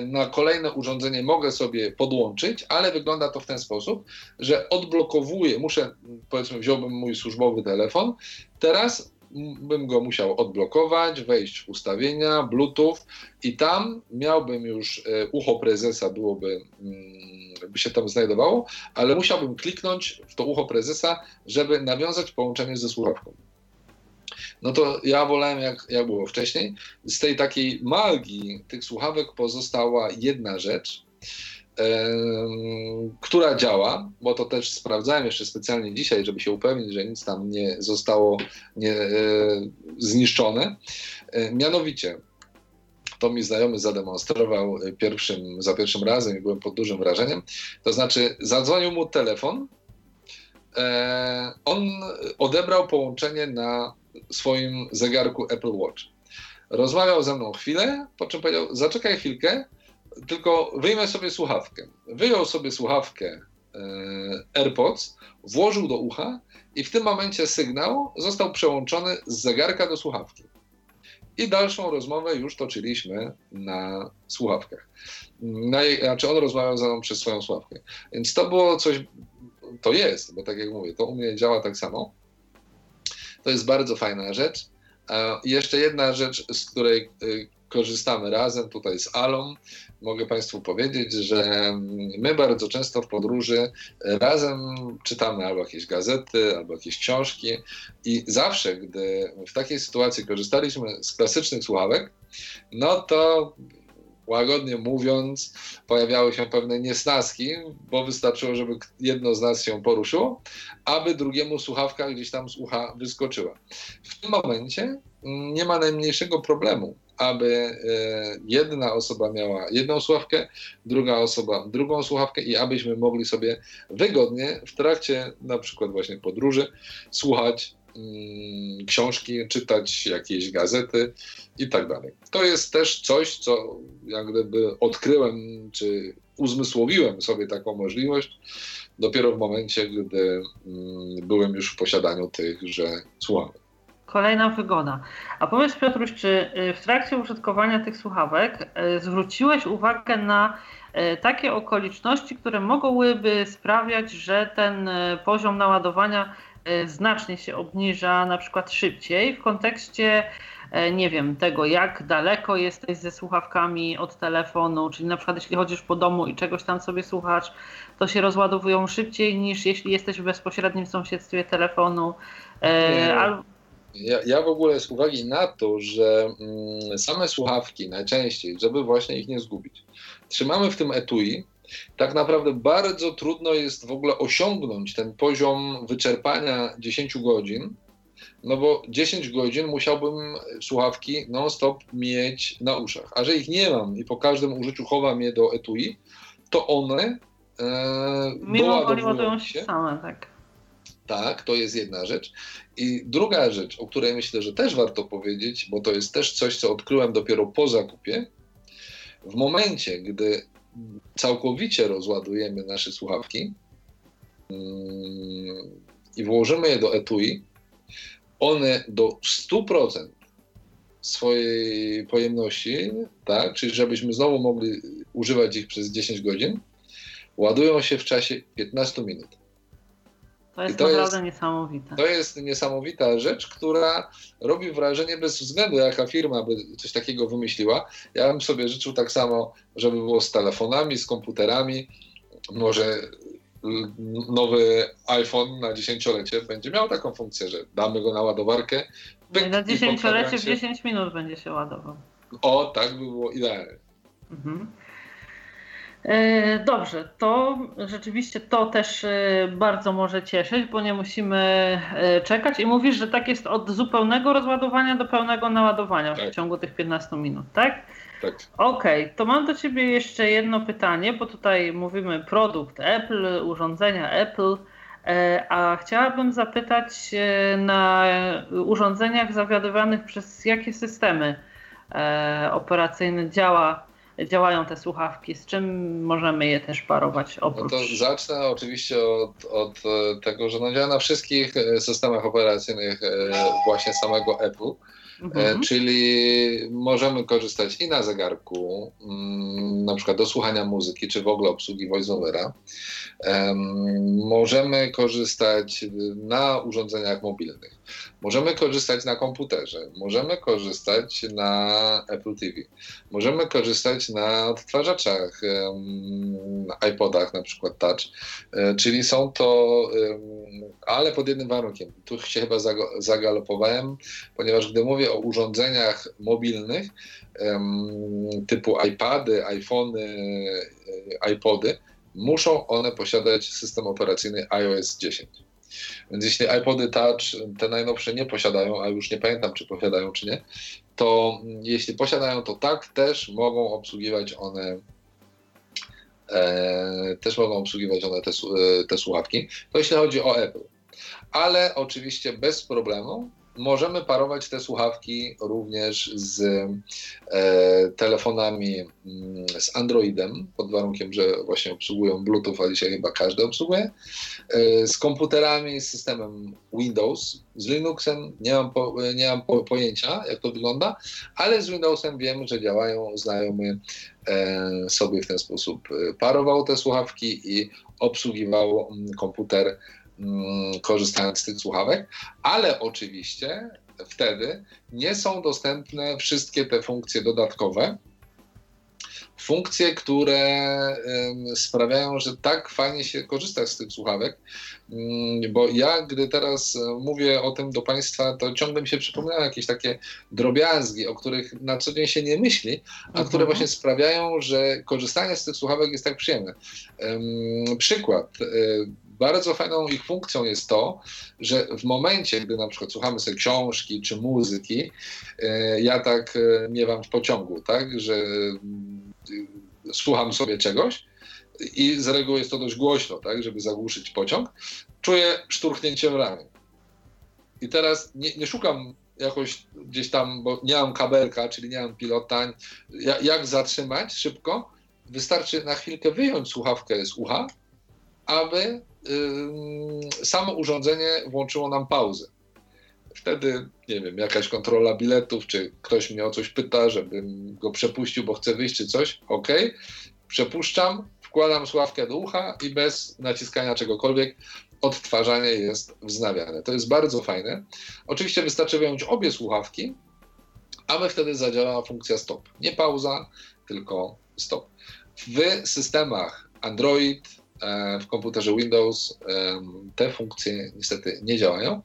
Speaker 3: na kolejne urządzenie mogę sobie podłączyć, ale wygląda to w ten sposób, że odblokowuję, muszę, powiedzmy, wziąłbym mój służbowy telefon, teraz bym go musiał odblokować, wejść w ustawienia, Bluetooth i tam miałbym już ucho prezesa, byłoby, mm, by się tam znajdowało, ale musiałbym kliknąć w to ucho prezesa, żeby nawiązać połączenie ze słuchawką. No to ja wolałem, jak, jak było wcześniej. Z tej takiej magii tych słuchawek pozostała jedna rzecz, em, która działa, bo to też sprawdzałem jeszcze specjalnie dzisiaj, żeby się upewnić, że nic tam nie zostało nie, e, zniszczone. E, mianowicie, to mi znajomy zademonstrował pierwszym, za pierwszym razem i byłem pod dużym wrażeniem. To znaczy, zadzwonił mu telefon, e, on odebrał połączenie na swoim zegarku Apple Watch. Rozmawiał ze mną chwilę, po czym powiedział: Zaczekaj chwilkę, tylko wyjmę sobie słuchawkę. Wyjął sobie słuchawkę e, AirPods, włożył do ucha i w tym momencie sygnał został przełączony z zegarka do słuchawki. I dalszą rozmowę już toczyliśmy na słuchawkach. Na, znaczy on rozmawiał ze mną przez swoją słuchawkę. Więc to było coś, to jest, bo tak jak mówię, to u mnie działa tak samo. To jest bardzo fajna rzecz. I jeszcze jedna rzecz, z której y, korzystamy razem tutaj z Alą. Mogę Państwu powiedzieć, że my bardzo często w podróży razem czytamy albo jakieś gazety, albo jakieś książki i zawsze, gdy w takiej sytuacji korzystaliśmy z klasycznych słuchawek, no to łagodnie mówiąc, pojawiały się pewne niesnaski, bo wystarczyło, żeby jedno z nas się poruszyło, aby drugiemu słuchawka gdzieś tam z ucha wyskoczyła. W tym momencie mm, nie ma najmniejszego problemu, aby e, jedna osoba miała jedną słuchawkę, druga osoba drugą słuchawkę i abyśmy mogli sobie wygodnie w trakcie na przykład właśnie podróży słuchać mm, książki, czytać jakieś gazety i tak dalej. To jest też coś, co jak gdyby odkryłem, czy uzmysłowiłem sobie taką możliwość dopiero w momencie, gdy mm, byłem już w posiadaniu tychże słuchawek.
Speaker 2: Kolejna wygoda. A powiedz Piotruś, czy y, w trakcie użytkowania tych słuchawek y, zwróciłeś uwagę na y, takie okoliczności, które mogłyby sprawiać, że ten poziom naładowania znacznie się obniża, na przykład szybciej, w kontekście nie wiem, tego jak daleko jesteś ze słuchawkami od telefonu, czyli na przykład jeśli chodzisz po domu i czegoś tam sobie słuchasz, to się rozładowują szybciej niż jeśli jesteś w bezpośrednim sąsiedztwie telefonu.
Speaker 3: Nie. Al ja, ja w ogóle z uwagi na to, że mm, same słuchawki najczęściej, żeby właśnie ich nie zgubić, trzymamy w tym etui, tak naprawdę bardzo trudno jest w ogóle osiągnąć ten poziom wyczerpania 10 godzin, no bo 10 godzin musiałbym słuchawki non-stop mieć na uszach. A że ich nie mam i po każdym użyciu chowam je do etui, to one
Speaker 2: e, Mimo ładują się same, tak.
Speaker 3: Tak, to jest jedna rzecz. I druga rzecz, o której myślę, że też warto powiedzieć, bo to jest też coś, co odkryłem dopiero po zakupie. W momencie, gdy całkowicie rozładujemy nasze słuchawki mm, i włożymy je do etui, one do 100% swojej pojemności, tak, czyli żebyśmy znowu mogli używać ich przez 10 godzin, ładują się w czasie 15 minut.
Speaker 2: To jest to naprawdę jest, niesamowite.
Speaker 3: To jest niesamowita rzecz, która robi wrażenie bez względu, jaka firma by coś takiego wymyśliła. Ja bym sobie życzył tak samo, żeby było z telefonami, z komputerami. Może nowy iPhone na dziesięciolecie będzie miał taką funkcję, że damy go na ładowarkę.
Speaker 2: Pyk, na dziesięciolecie w 10 minut będzie się ładował.
Speaker 3: O, tak by było idealne. Mhm.
Speaker 2: E, dobrze, to rzeczywiście to też e, bardzo może cieszyć, bo nie musimy e, czekać i mówisz, że tak jest od zupełnego rozładowania do pełnego naładowania tak. w ciągu tych 15 minut, tak?
Speaker 3: Tak.
Speaker 2: Okej, okay, to mam do Ciebie jeszcze jedno pytanie, bo tutaj mówimy produkt Apple, urządzenia Apple, a chciałabym zapytać na urządzeniach zawiadywanych przez jakie systemy operacyjne działa działają te słuchawki, z czym możemy je też parować oprócz...
Speaker 3: No to zacznę oczywiście od, od tego, że no działa na wszystkich e, systemach operacyjnych e, właśnie samego Apple. E, mhm. Czyli możemy korzystać i na zegarku, mm, na przykład do słuchania muzyki, czy w ogóle obsługi voiceovera. Możemy korzystać na urządzeniach mobilnych. Możemy korzystać na komputerze, możemy korzystać na Apple TV, możemy korzystać na odtwarzaczach, iPodach na przykład Touch, e, czyli są to, ale pod jednym warunkiem. Tu się chyba zagalopowałem, ponieważ gdy mówię o urządzeniach mobilnych typu iPady, iPhony, e, iPody, muszą one posiadać system operacyjny iOS 10. Więc jeśli iPody Touch te najnowsze nie posiadają, a już nie pamiętam, czy posiadają, czy nie, to jeśli posiadają, to tak, też mogą obsługiwać one e, też mogą obsługiwać one te, te słuchawki. To jeśli chodzi o Apple. Ale oczywiście bez problemu Możemy parować te słuchawki również z e, telefonami mm, z Androidem, pod warunkiem, że właśnie obsługują Bluetooth, a dzisiaj chyba każdy obsługuje, e, z komputerami, z systemem Windows, z Linuxem nie mam, po, nie mam po, pojęcia, jak to wygląda, ale z Windowsem wiem, że działają. Znajomy e, sobie w ten sposób e, parował te słuchawki i obsługiwał mm, komputer korzystając z tych słuchawek, ale oczywiście wtedy nie są dostępne wszystkie te funkcje dodatkowe, funkcje, które sprawiają, że tak fajnie się korzysta z tych słuchawek, mm, bo ja, gdy teraz e, mówię o tym do Państwa, to ciągle mi się przypominają jakieś takie drobiazgi, o których na co dzień się nie myśli, a mhm. które właśnie sprawiają, że korzystanie z tych słuchawek jest tak przyjemne. Przykład. Bardzo fajną ich funkcją jest to, że w momencie, gdy na przykład słuchamy sobie książki czy muzyki, e, ja tak e, miewam w pociągu, tak, że mm, słucham sobie czegoś i z reguły jest to dość głośno, tak, żeby zagłuszyć pociąg, czuję szturchnięcie w ramię. I teraz nie, nie szukam jakoś gdzieś tam, bo nie mam kabelka, czyli nie mam pilota, jak zatrzymać szybko, wystarczy na chwilkę wyjąć słuchawkę z ucha, aby samo urządzenie włączyło nam pauzę. Wtedy, nie wiem, jakaś kontrola biletów, czy ktoś mnie o coś pyta, żebym go przepuścił, bo chce wyjść, czy coś, ok, przepuszczam, wkładam słuchawkę do ucha i bez naciskania czegokolwiek odtwarzanie jest wznawiane. To jest bardzo fajne. Oczywiście wystarczy wyjąć obie słuchawki, aby wtedy zadziałała funkcja stop. Nie pauza, tylko stop. W systemach Android, w komputerze Windows te funkcje niestety nie działają.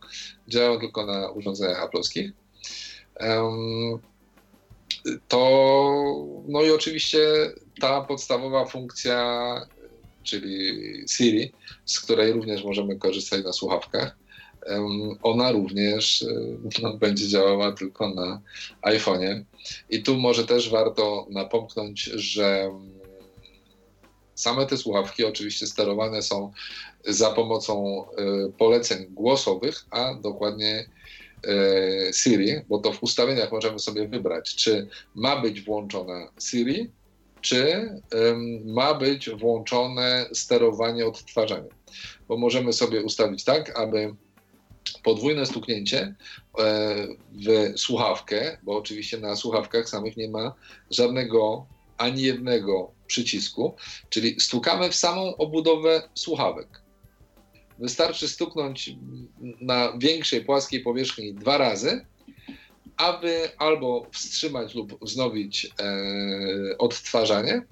Speaker 3: Działają tylko na urządzeniach aploskich. To, no i oczywiście ta podstawowa funkcja, czyli Siri, z której również możemy korzystać na słuchawkach, ona również e, no, będzie działała tylko na iPhone'ie. I tu może też warto napomknąć, że Same te słuchawki oczywiście sterowane są za pomocą e, poleceń głosowych, a dokładnie e, Siri, bo to w ustawieniach możemy sobie wybrać, czy ma być włączona Siri, czy ma być włączone sterowanie odtwarzaniem. Bo możemy sobie ustawić tak, aby podwójne stuknięcie e, w słuchawkę, bo oczywiście na słuchawkach samych nie ma żadnego ani jednego przycisku, czyli stukamy w samą obudowę słuchawek. Wystarczy stuknąć na większej płaskiej powierzchni dwa razy, aby albo wstrzymać lub wznowić e, odtwarzanie,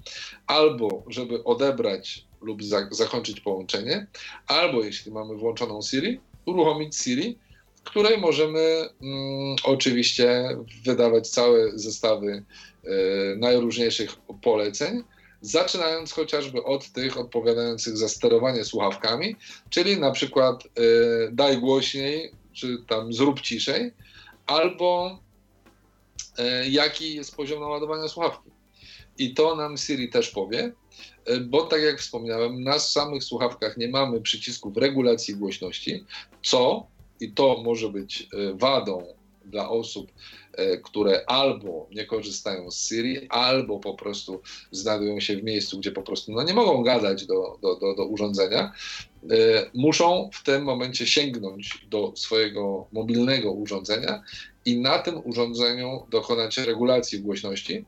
Speaker 3: albo żeby odebrać lub za, zakończyć połączenie, albo jeśli mamy włączoną Siri, uruchomić Siri, której możemy mm, oczywiście wydawać całe zestawy e, najróżniejszych poleceń, zaczynając chociażby od tych odpowiadających za sterowanie słuchawkami, czyli na przykład y, daj głośniej, czy tam zrób ciszej, albo y, jaki jest poziom naładowania słuchawki. I to nam Siri też powie, y, bo tak jak wspomniałem, na samych słuchawkach nie mamy przycisków regulacji głośności, co i to może być wadą dla osób, e, które albo nie korzystają z Siri, albo po prostu znajdują się w miejscu, gdzie po prostu no, nie mogą gadać do, do, do, do urządzenia, e, muszą w tym momencie sięgnąć do swojego mobilnego urządzenia i na tym urządzeniu dokonać regulacji głośności,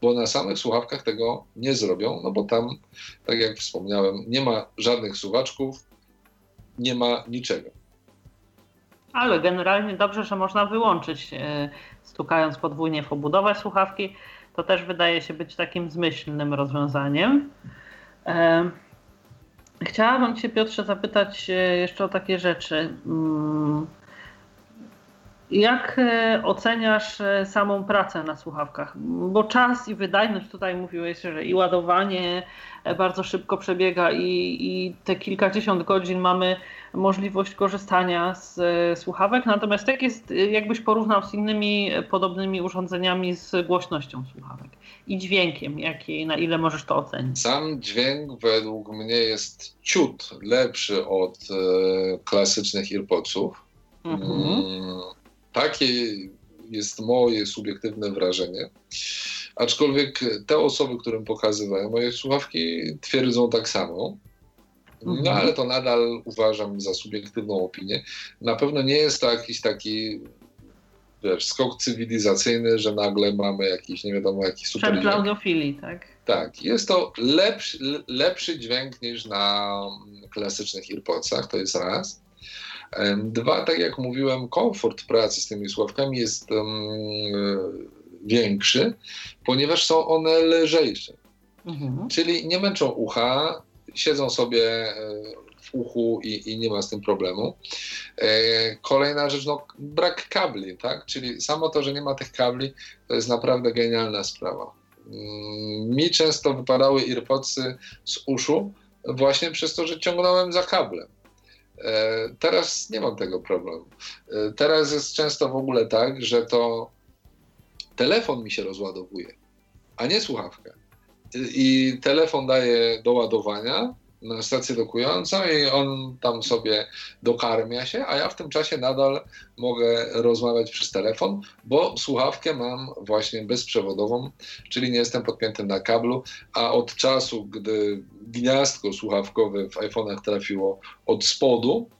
Speaker 3: bo na samych słuchawkach tego nie zrobią, no bo tam, tak jak wspomniałem, nie ma żadnych suwaczków, nie ma niczego.
Speaker 2: Ale generalnie dobrze, że można wyłączyć, e, stukając podwójnie w obudowę słuchawki. To też wydaje się być takim zmyślnym rozwiązaniem. E, chciałabym Cię, Piotrze, zapytać e, jeszcze o takie rzeczy. Mm, Jak e, oceniasz samą pracę na słuchawkach? Bo czas i wydajność, tutaj mówiłeś, że i ładowanie bardzo szybko przebiega i, i te kilkadziesiąt godzin mamy możliwość korzystania z słuchawek, natomiast jak jest, jakbyś porównał z innymi podobnymi urządzeniami z głośnością słuchawek i dźwiękiem, jaki, na ile możesz to ocenić?
Speaker 3: Sam dźwięk według mnie jest ciut lepszy od e, klasycznych AirPodsów. Mhm. Mm, takie jest moje subiektywne wrażenie. Aczkolwiek te osoby, którym pokazywałem moje słuchawki, twierdzą tak samo. No mhm. ale to nadal uważam za subiektywną opinię. Na pewno nie jest to jakiś taki wiesz, skok cywilizacyjny, że nagle mamy jakiś, nie wiadomo, jaki super
Speaker 2: audiofilii, tak?
Speaker 3: Tak, jest to lepszy, lepszy dźwięk niż na klasycznych AirPodsach, to jest raz. Dwa, tak jak mówiłem, komfort pracy z tymi słuchawkami jest um, większy, ponieważ są one lżejsze. Mhm. Czyli nie męczą ucha, siedzą sobie e, w uchu i, i, nie ma z tym problemu. E, kolejna rzecz, no, brak kabli, tak? Czyli samo to, że nie ma tych kabli, to jest naprawdę genialna sprawa. Mm, mi często wypadały AirPodsy z uszu właśnie przez to, że ciągnąłem za kablem. E, teraz nie mam tego problemu. Teraz jest często w ogóle tak, że to telefon mi się rozładowuje, a nie słuchawka. I telefon daje do ładowania, na stację dokującą i on tam sobie dokarmia się, a ja w tym czasie nadal mogę rozmawiać przez telefon, bo słuchawkę mam właśnie bezprzewodową, czyli nie jestem podpięty na kablu, a od czasu, gdy gniazdko słuchawkowe w iPhone'ach trafiło od spodu,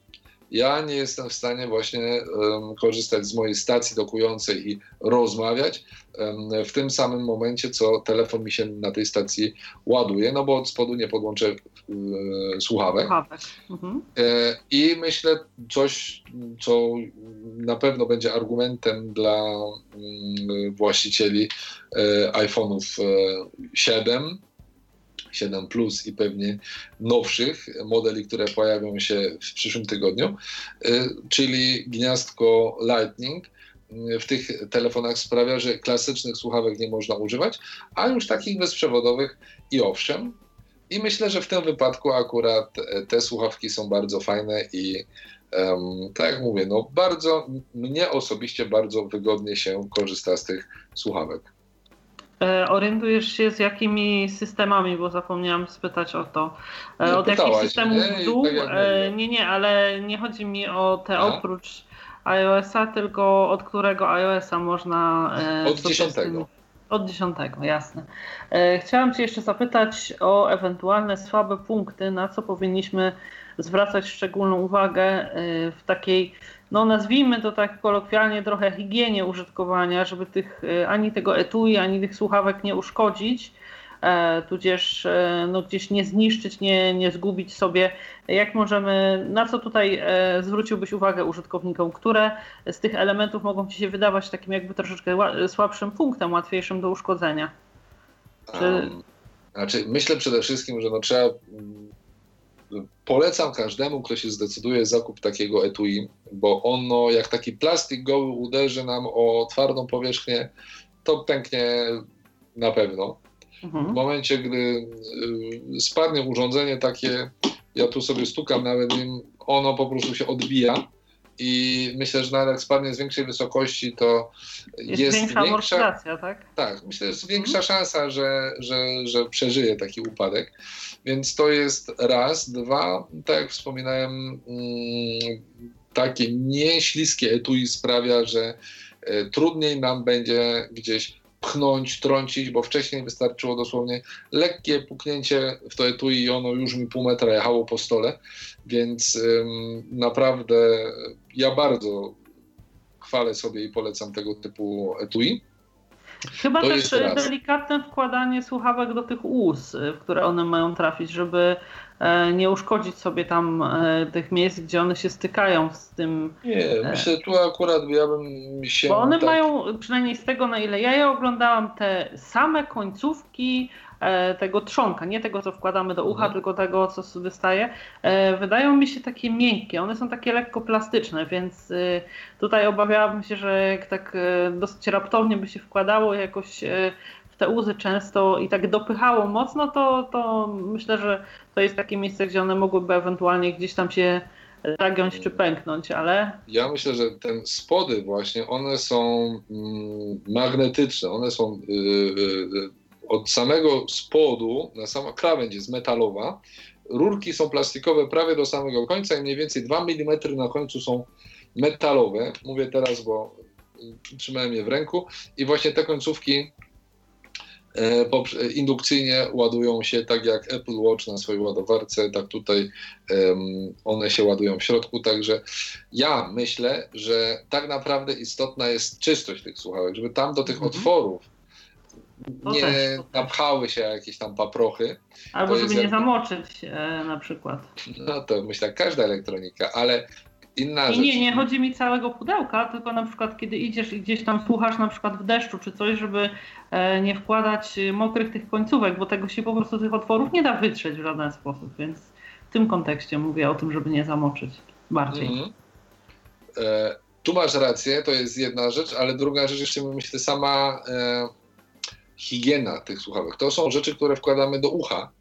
Speaker 3: ja nie jestem w stanie właśnie um, korzystać z mojej stacji dokującej i rozmawiać um, w tym samym momencie, co telefon mi się na tej stacji ładuje, no bo od spodu nie podłączę e, słuchawek. Mhm. E, I myślę coś, co na pewno będzie argumentem dla mm, właścicieli e, iPhone'ów 7, 7 Plus i pewnie nowszych modeli, które pojawią się w przyszłym tygodniu, y, czyli gniazdko Lightning y, w tych telefonach sprawia, że klasycznych słuchawek nie można używać, a już takich bezprzewodowych i owszem. I myślę, że w tym wypadku akurat te słuchawki są bardzo fajne i um, tak jak mówię, no bardzo, mnie osobiście bardzo wygodnie się korzysta z tych słuchawek.
Speaker 2: E, orientujesz się z jakimi systemami, bo zapomniałam spytać o to. E, od jakich systemów w dół? Tak e, nie, nie, ale nie chodzi mi o te A? oprócz iOS-a, tylko od którego iOS-a można.
Speaker 3: Od dziesiątego.
Speaker 2: Od dziesiątego, jasne. Chciałam Cię jeszcze zapytać o ewentualne słabe punkty, na co powinniśmy zwracać szczególną uwagę w takiej no nazwijmy to tak kolokwialnie, trochę higienie użytkowania, żeby tych, e, ani tego etui, ani tych słuchawek nie uszkodzić, e, tudzież e, no, gdzieś nie zniszczyć, nie, nie zgubić sobie. Jak możemy, na co tutaj zwróciłbyś uwagę użytkownikom, które z tych elementów mogą Ci się wydawać takim jakby troszeczkę słabszym punktem, łatwiejszym do uszkodzenia?
Speaker 3: Czy... Um, znaczy, myślę przede wszystkim, że no trzeba polecam każdemu, kto się zdecyduje zakup takiego etui, bo ono jak taki plastik goły uderzy nam o twardą powierzchnię, to pęknie na pewno. Mhm. W momencie, gdy y, spadnie urządzenie takie, ja tu sobie stukam nawet nim, ono po prostu się odbija i myślę, że nawet jak spadnie z większej wysokości, to
Speaker 2: jest, jest większa, większa tak?
Speaker 3: Tak, myślę, że jest większa mhm. szansa, że, że, że przeżyje taki upadek. Więc to jest raz. Dwa, tak jak wspominałem, mm, takie nieśliskie etui sprawia, że e, trudniej nam będzie gdzieś pchnąć, trącić, bo wcześniej wystarczyło dosłownie lekkie puknięcie w to etui i ono już mi pół metra jechało po stole, więc naprawdę ja bardzo chwalę sobie i polecam tego typu etui.
Speaker 2: Chyba to też delikatne wkładanie słuchawek do tych łóz, w które one mają trafić, żeby e, nie uszkodzić sobie tam e, tych miejsc, gdzie one się stykają z tym.
Speaker 3: Nie, e, myślę, tu akurat ja bym się.
Speaker 2: Bo one tak... mają, przynajmniej z tego na ile ja je oglądałam, te same końcówki tego trzonka, nie tego, co wkładamy do ucha, mhm. tylko tego, co wystaje, e, wydają mi się takie miękkie. One są takie lekko plastyczne, więc e, tutaj obawiałabym się, że jak tak e, dosyć raptownie by się wkładało jakoś e, w te łzy często i tak dopychało mocno, to, to myślę, że to jest takie miejsce, gdzie one mogłyby ewentualnie gdzieś tam się zagiąć czy pęknąć, ale...
Speaker 3: Ja myślę, że ten spody właśnie, one są mm, magnetyczne, one są y, y, od samego spodu, na sama krawędź jest metalowa, rurki są plastikowe prawie do samego końca i mniej więcej 2 mm na końcu są metalowe. Mówię teraz, bo trzymałem je w ręku i właśnie te końcówki E, indukcyjnie ładują się tak jak Apple Watch na swojej ładowarce, tak tutaj one się ładują w środku, także ja myślę, że tak naprawdę istotna jest czystość tych słuchawek, żeby tam do tych mhm. otworów nie też, napchały się jakieś tam paprochy.
Speaker 2: Albo żeby nie zamoczyć e, na przykład.
Speaker 3: No to myślę, każda elektronika, ale inna
Speaker 2: rzecz. Nie, nie chodzi mi całego pudełka, tylko na przykład kiedy idziesz i gdzieś tam słuchasz na przykład w deszczu czy coś, żeby e, nie wkładać mokrych tych końcówek, bo tego się po prostu tych otworów nie da wytrzeć w żaden sposób, więc w tym kontekście mówię o tym, żeby nie zamoczyć bardziej. Mhm.
Speaker 3: E, tu masz rację, to jest jedna rzecz, ale druga rzecz jeszcze myślę sama e, higiena tych słuchawek. To są rzeczy, które wkładamy do ucha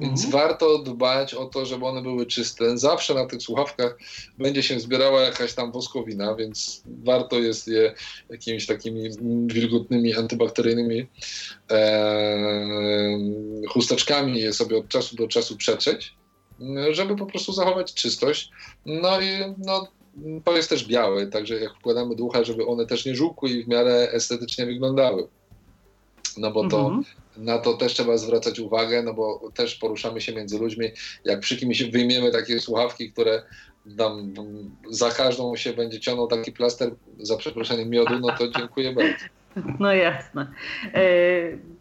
Speaker 3: więc mhm. warto dbać o to, żeby one były czyste. Zawsze na tych słuchawkach będzie się zbierała jakaś tam woskowina, więc warto jest je jakimiś takimi wilgotnymi, antybakteryjnymi e, chusteczkami je sobie od czasu do czasu przetrzeć, żeby po prostu zachować czystość. No i no, to jest też białe, także jak wkładamy ducha, żeby one też nie żółkły i w miarę estetycznie wyglądały. No bo to mhm na to też trzeba zwracać uwagę, no bo też poruszamy się między ludźmi. Jak przy kimś wyjmiemy takie słuchawki, które tam za każdą się będzie ciągnął taki plaster, za przeproszeniem miodu, no to dziękuję bardzo.
Speaker 2: No jasne. E,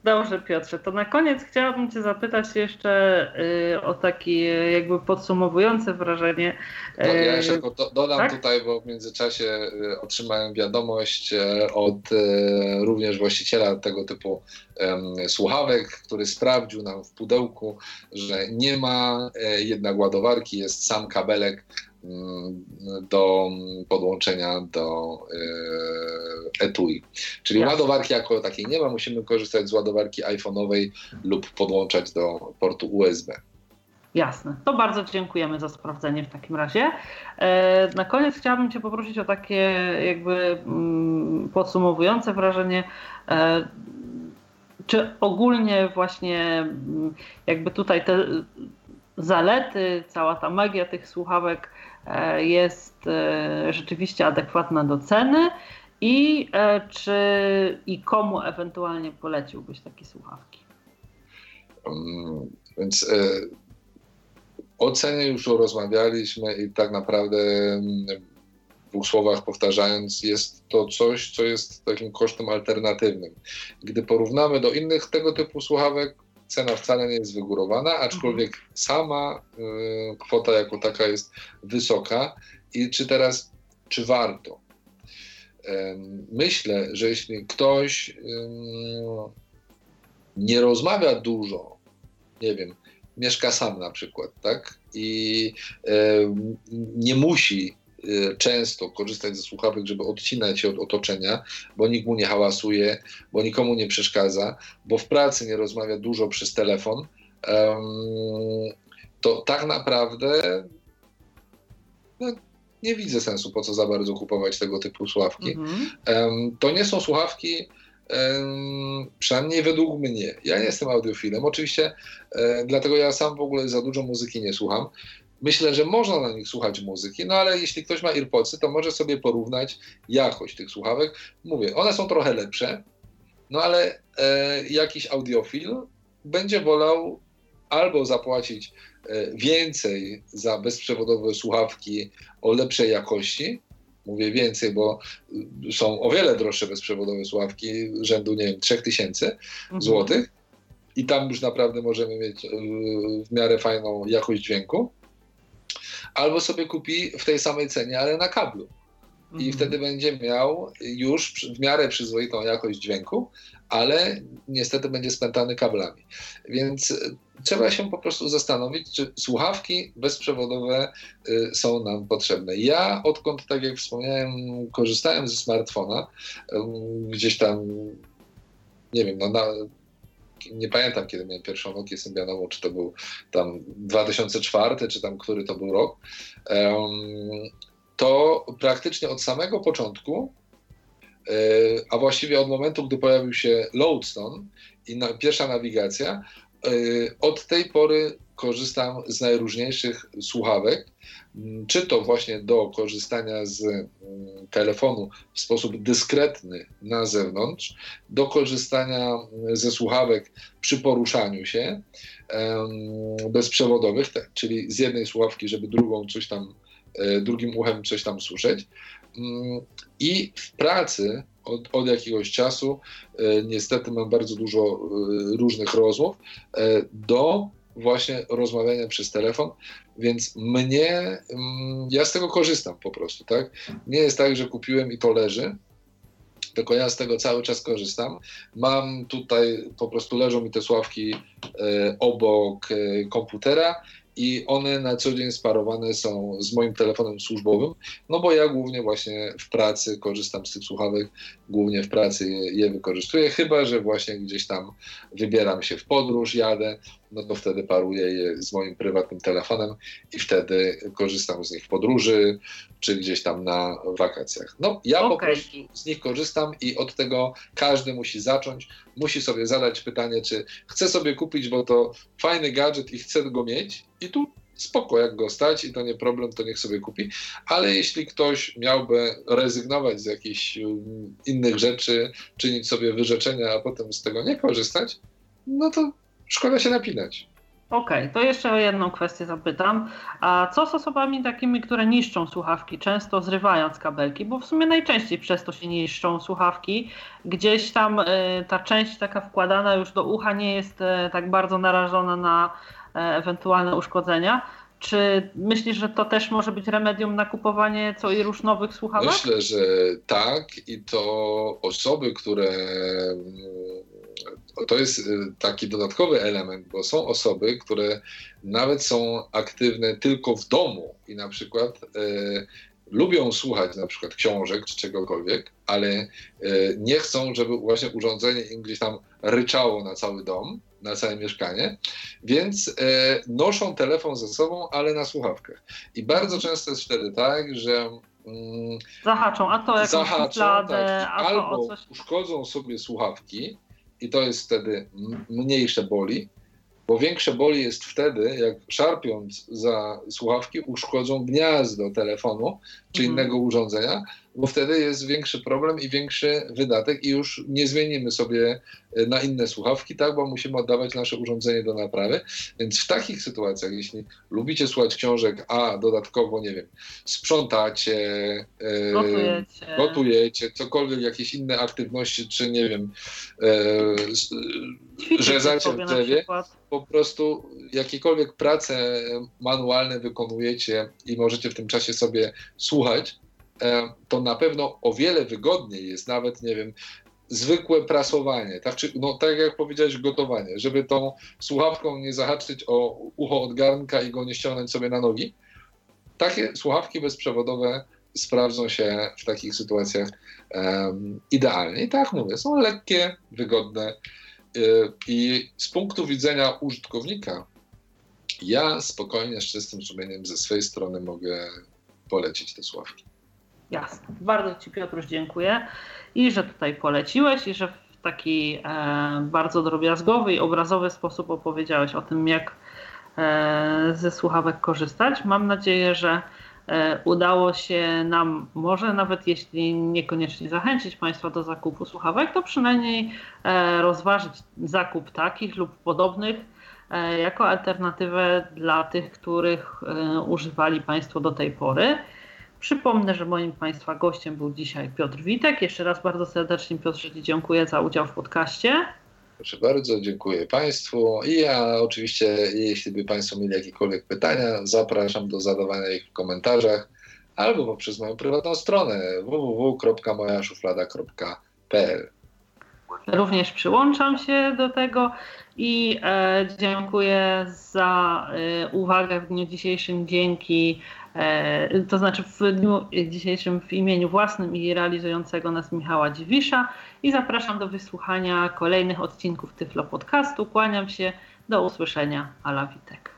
Speaker 2: dobrze Piotrze, to na koniec chciałabym Cię zapytać jeszcze e, o takie jakby podsumowujące wrażenie.
Speaker 3: No, ja jeszcze dodam tak? tutaj, bo w międzyczasie otrzymałem wiadomość od również właściciela tego typu słuchawek, który sprawdził nam w pudełku, że nie ma jednak ładowarki, jest sam kabelek do podłączenia do e, etui. Czyli Jasne. ładowarki jako takiej nie ma, musimy korzystać z ładowarki iPhone'owej lub podłączać do portu USB.
Speaker 2: Jasne. To bardzo dziękujemy za sprawdzenie w takim razie. E, na koniec chciałabym Cię poprosić o takie jakby mm, podsumowujące wrażenie. E, czy ogólnie właśnie mm, jakby tutaj te zalety, cała ta magia tych słuchawek E, jest e, rzeczywiście adekwatna do ceny i e, czy i komu ewentualnie poleciłbyś takie słuchawki?
Speaker 3: Um, więc e, o cenie już rozmawialiśmy i tak naprawdę mm, w dwóch słowach powtarzając, jest to coś, co jest takim kosztem alternatywnym. Gdy porównamy do innych tego typu słuchawek, cena wcale nie jest wygórowana, aczkolwiek mhm. sama y, kwota jako taka jest wysoka. I czy teraz, czy warto? Myślę, że jeśli ktoś nie rozmawia dużo, nie wiem, mieszka sam na przykład, tak? I nie musi często korzystać ze słuchawek, żeby odcinać się od otoczenia, bo nikt mu nie hałasuje, bo nikomu nie przeszkadza, bo w pracy nie rozmawia dużo przez telefon, to tak naprawdę no, nie widzę sensu, po co za bardzo kupować tego typu słuchawki. Mhm. To nie są słuchawki, przynajmniej według mnie. Ja nie jestem audiofilem, oczywiście, e, dlatego ja sam w ogóle za dużo muzyki nie słucham. Myślę, że można na nich słuchać muzyki, no ale jeśli ktoś ma AirPodsy, to może sobie porównać jakość tych słuchawek. Mówię, one są trochę lepsze, no ale e, jakiś audiofil będzie wolał albo zapłacić e, więcej za bezprzewodowe słuchawki o lepszej jakości, mówię więcej, bo są o wiele droższe bezprzewodowe słuchawki rzędu, nie wiem, 3000 mhm. złotych i tam już naprawdę możemy mieć e, w miarę fajną jakość dźwięku albo sobie kupi w tej samej cenie, ale na kablu. i mhm. wtedy będzie miał już w miarę przyzwoitą jakość dźwięku, ale niestety będzie spętany kablami. Więc trzeba się po prostu zastanowić, czy słuchawki bezprzewodowe y, są nam potrzebne. Ja odkąd, tak jak wspomniałem, korzystałem ze smartfona, gdzieś tam, nie wiem, no na, nie pamiętam kiedy miałem pierwszą Nokię Symbianową, czy to był tam 2004, czy tam który to był rok, to praktycznie od samego początku, e, a właściwie od momentu, gdy pojawił się Lodestone i pierwsza nawigacja, e, od tej pory korzystam z najróżniejszych słuchawek, mm, czy to właśnie do korzystania z mm, telefonu w sposób dyskretny na zewnątrz, do korzystania mm, ze słuchawek przy poruszaniu się bezprzewodowych, czyli z jednej słuchawki, żeby drugą coś tam, e, drugim uchem coś tam słyszeć. I w pracy od, od, jakiegoś czasu, e, niestety mam bardzo dużo e, różnych rozmów, do właśnie rozmawiania przez telefon, więc mnie, mm, ja z tego korzystam po prostu, tak? Nie jest tak, że kupiłem i to leży, tylko ja z tego cały czas korzystam. Mam tutaj, po prostu leżą mi te sławki e, obok e, komputera i one na co dzień sparowane są z moim telefonem służbowym, no bo ja głównie właśnie w pracy korzystam z tych słuchawek, głównie w pracy je, je wykorzystuję, chyba że właśnie gdzieś tam wybieram się w podróż, jadę, no to wtedy paruję je z moim prywatnym telefonem i wtedy korzystam z nich w podróży, czy gdzieś tam na wakacjach. No ja okay. po prostu z nich korzystam i od tego każdy musi zacząć, musi sobie zadać pytanie, czy chce sobie kupić, bo to fajny gadżet i chce go mieć i tu spoko, jak go stać i to nie problem, to niech sobie kupi. Ale jeśli ktoś miałby rezygnować z jakichś um, innych rzeczy, czynić sobie wyrzeczenia, a potem z tego nie korzystać, no to szkoda się napinać.
Speaker 2: Okej, okay, to jeszcze o jedną kwestię zapytam. A co z osobami takimi, które niszczą słuchawki, często zrywając kabelki? Bo w sumie najczęściej przez to się niszczą słuchawki. Gdzieś tam y, ta część taka wkładana już do ucha nie jest y, tak bardzo narażona na y, ewentualne uszkodzenia. Czy myślisz, że to też może być remedium na kupowanie co i róż nowych słuchawek?
Speaker 3: Myślę, że tak i to osoby, które to jest y, taki dodatkowy element, bo są osoby, które nawet są aktywne tylko w domu i na przykład e, lubią słuchać na przykład książek czy czegokolwiek, ale e, nie chcą, żeby właśnie urządzenie im gdzieś tam ryczało na cały dom, na całe mieszkanie, więc e, noszą telefon ze sobą, ale na słuchawkach. I bardzo często jest wtedy tak, że
Speaker 2: mm, zahaczą, a to jakąś zahaczą, tak,
Speaker 3: a to albo coś... uszkodzą sobie słuchawki, i to jest wtedy mniejsze boli, bo większe boli jest wtedy, jak szarpiąc za słuchawki uszkodzą gniazdo telefonu czy mhm. innego urządzenia, bo wtedy jest większy problem i większy wydatek i już nie zmienimy sobie e, na inne słuchawki, tak, bo musimy oddawać nasze urządzenie do naprawy. Więc w takich sytuacjach, jeśli lubicie słuchać książek, a dodatkowo, nie wiem, sprzątacie,
Speaker 2: e, gotujecie,
Speaker 3: gotujecie cokolwiek, jakieś inne aktywności, czy nie wiem, e, rzezacie w drzewie, po prostu jakiekolwiek prace manualne wykonujecie i możecie w tym czasie sobie słuchać, to na pewno o wiele wygodniej jest nawet, nie wiem, zwykłe prasowanie, tak, czy, no, tak jak powiedziałeś, gotowanie, żeby tą słuchawką nie zahaczyć o ucho od garnka i go nie ściągnąć sobie na nogi. Takie słuchawki bezprzewodowe sprawdzą się w takich sytuacjach um, idealnie. I tak mówię, są lekkie, wygodne yy, i z punktu widzenia użytkownika ja spokojnie, z czystym sumieniem ze swojej strony mogę polecić te słuchawki.
Speaker 2: Jasne. Bardzo Ci Piotruś dziękuję i że tutaj poleciłeś i że w taki e, bardzo drobiazgowy i obrazowy sposób opowiedziałeś o tym, jak e, ze słuchawek korzystać. Mam nadzieję, że e, udało się nam, może nawet jeśli niekoniecznie zachęcić Państwa do zakupu słuchawek, to przynajmniej e, rozważyć zakup takich lub podobnych e, jako alternatywę dla tych, których e, używali Państwo do tej pory. Przypomnę, że moim Państwa gościem był dzisiaj Piotr Witek. Jeszcze raz bardzo serdecznie Piotrze dziękuję za udział w podcaście.
Speaker 3: Proszę bardzo, dziękuję Państwu. I ja oczywiście, jeśli by Państwo mieli jakiekolwiek pytania, zapraszam do zadawania ich w komentarzach. albo poprzez moją prywatną stronę www.mojaszuflada.pl.
Speaker 2: Również przyłączam się do tego i e, dziękuję za e, uwagę w dniu dzisiejszym. Dzięki, to znaczy w dniu dzisiejszym w imieniu własnym i realizującego nas Michała Dziwisza i zapraszam do wysłuchania kolejnych odcinków Tyflo Podcastu. Kłaniam się, do usłyszenia, Ala Witek.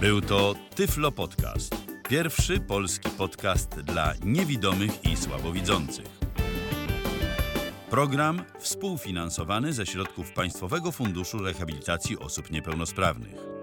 Speaker 1: Był to Tyflo Podcast. Pierwszy polski podcast dla niewidomych i słabowidzących. Program współfinansowany ze środków Państwowego Funduszu Rehabilitacji Osób Niepełnosprawnych.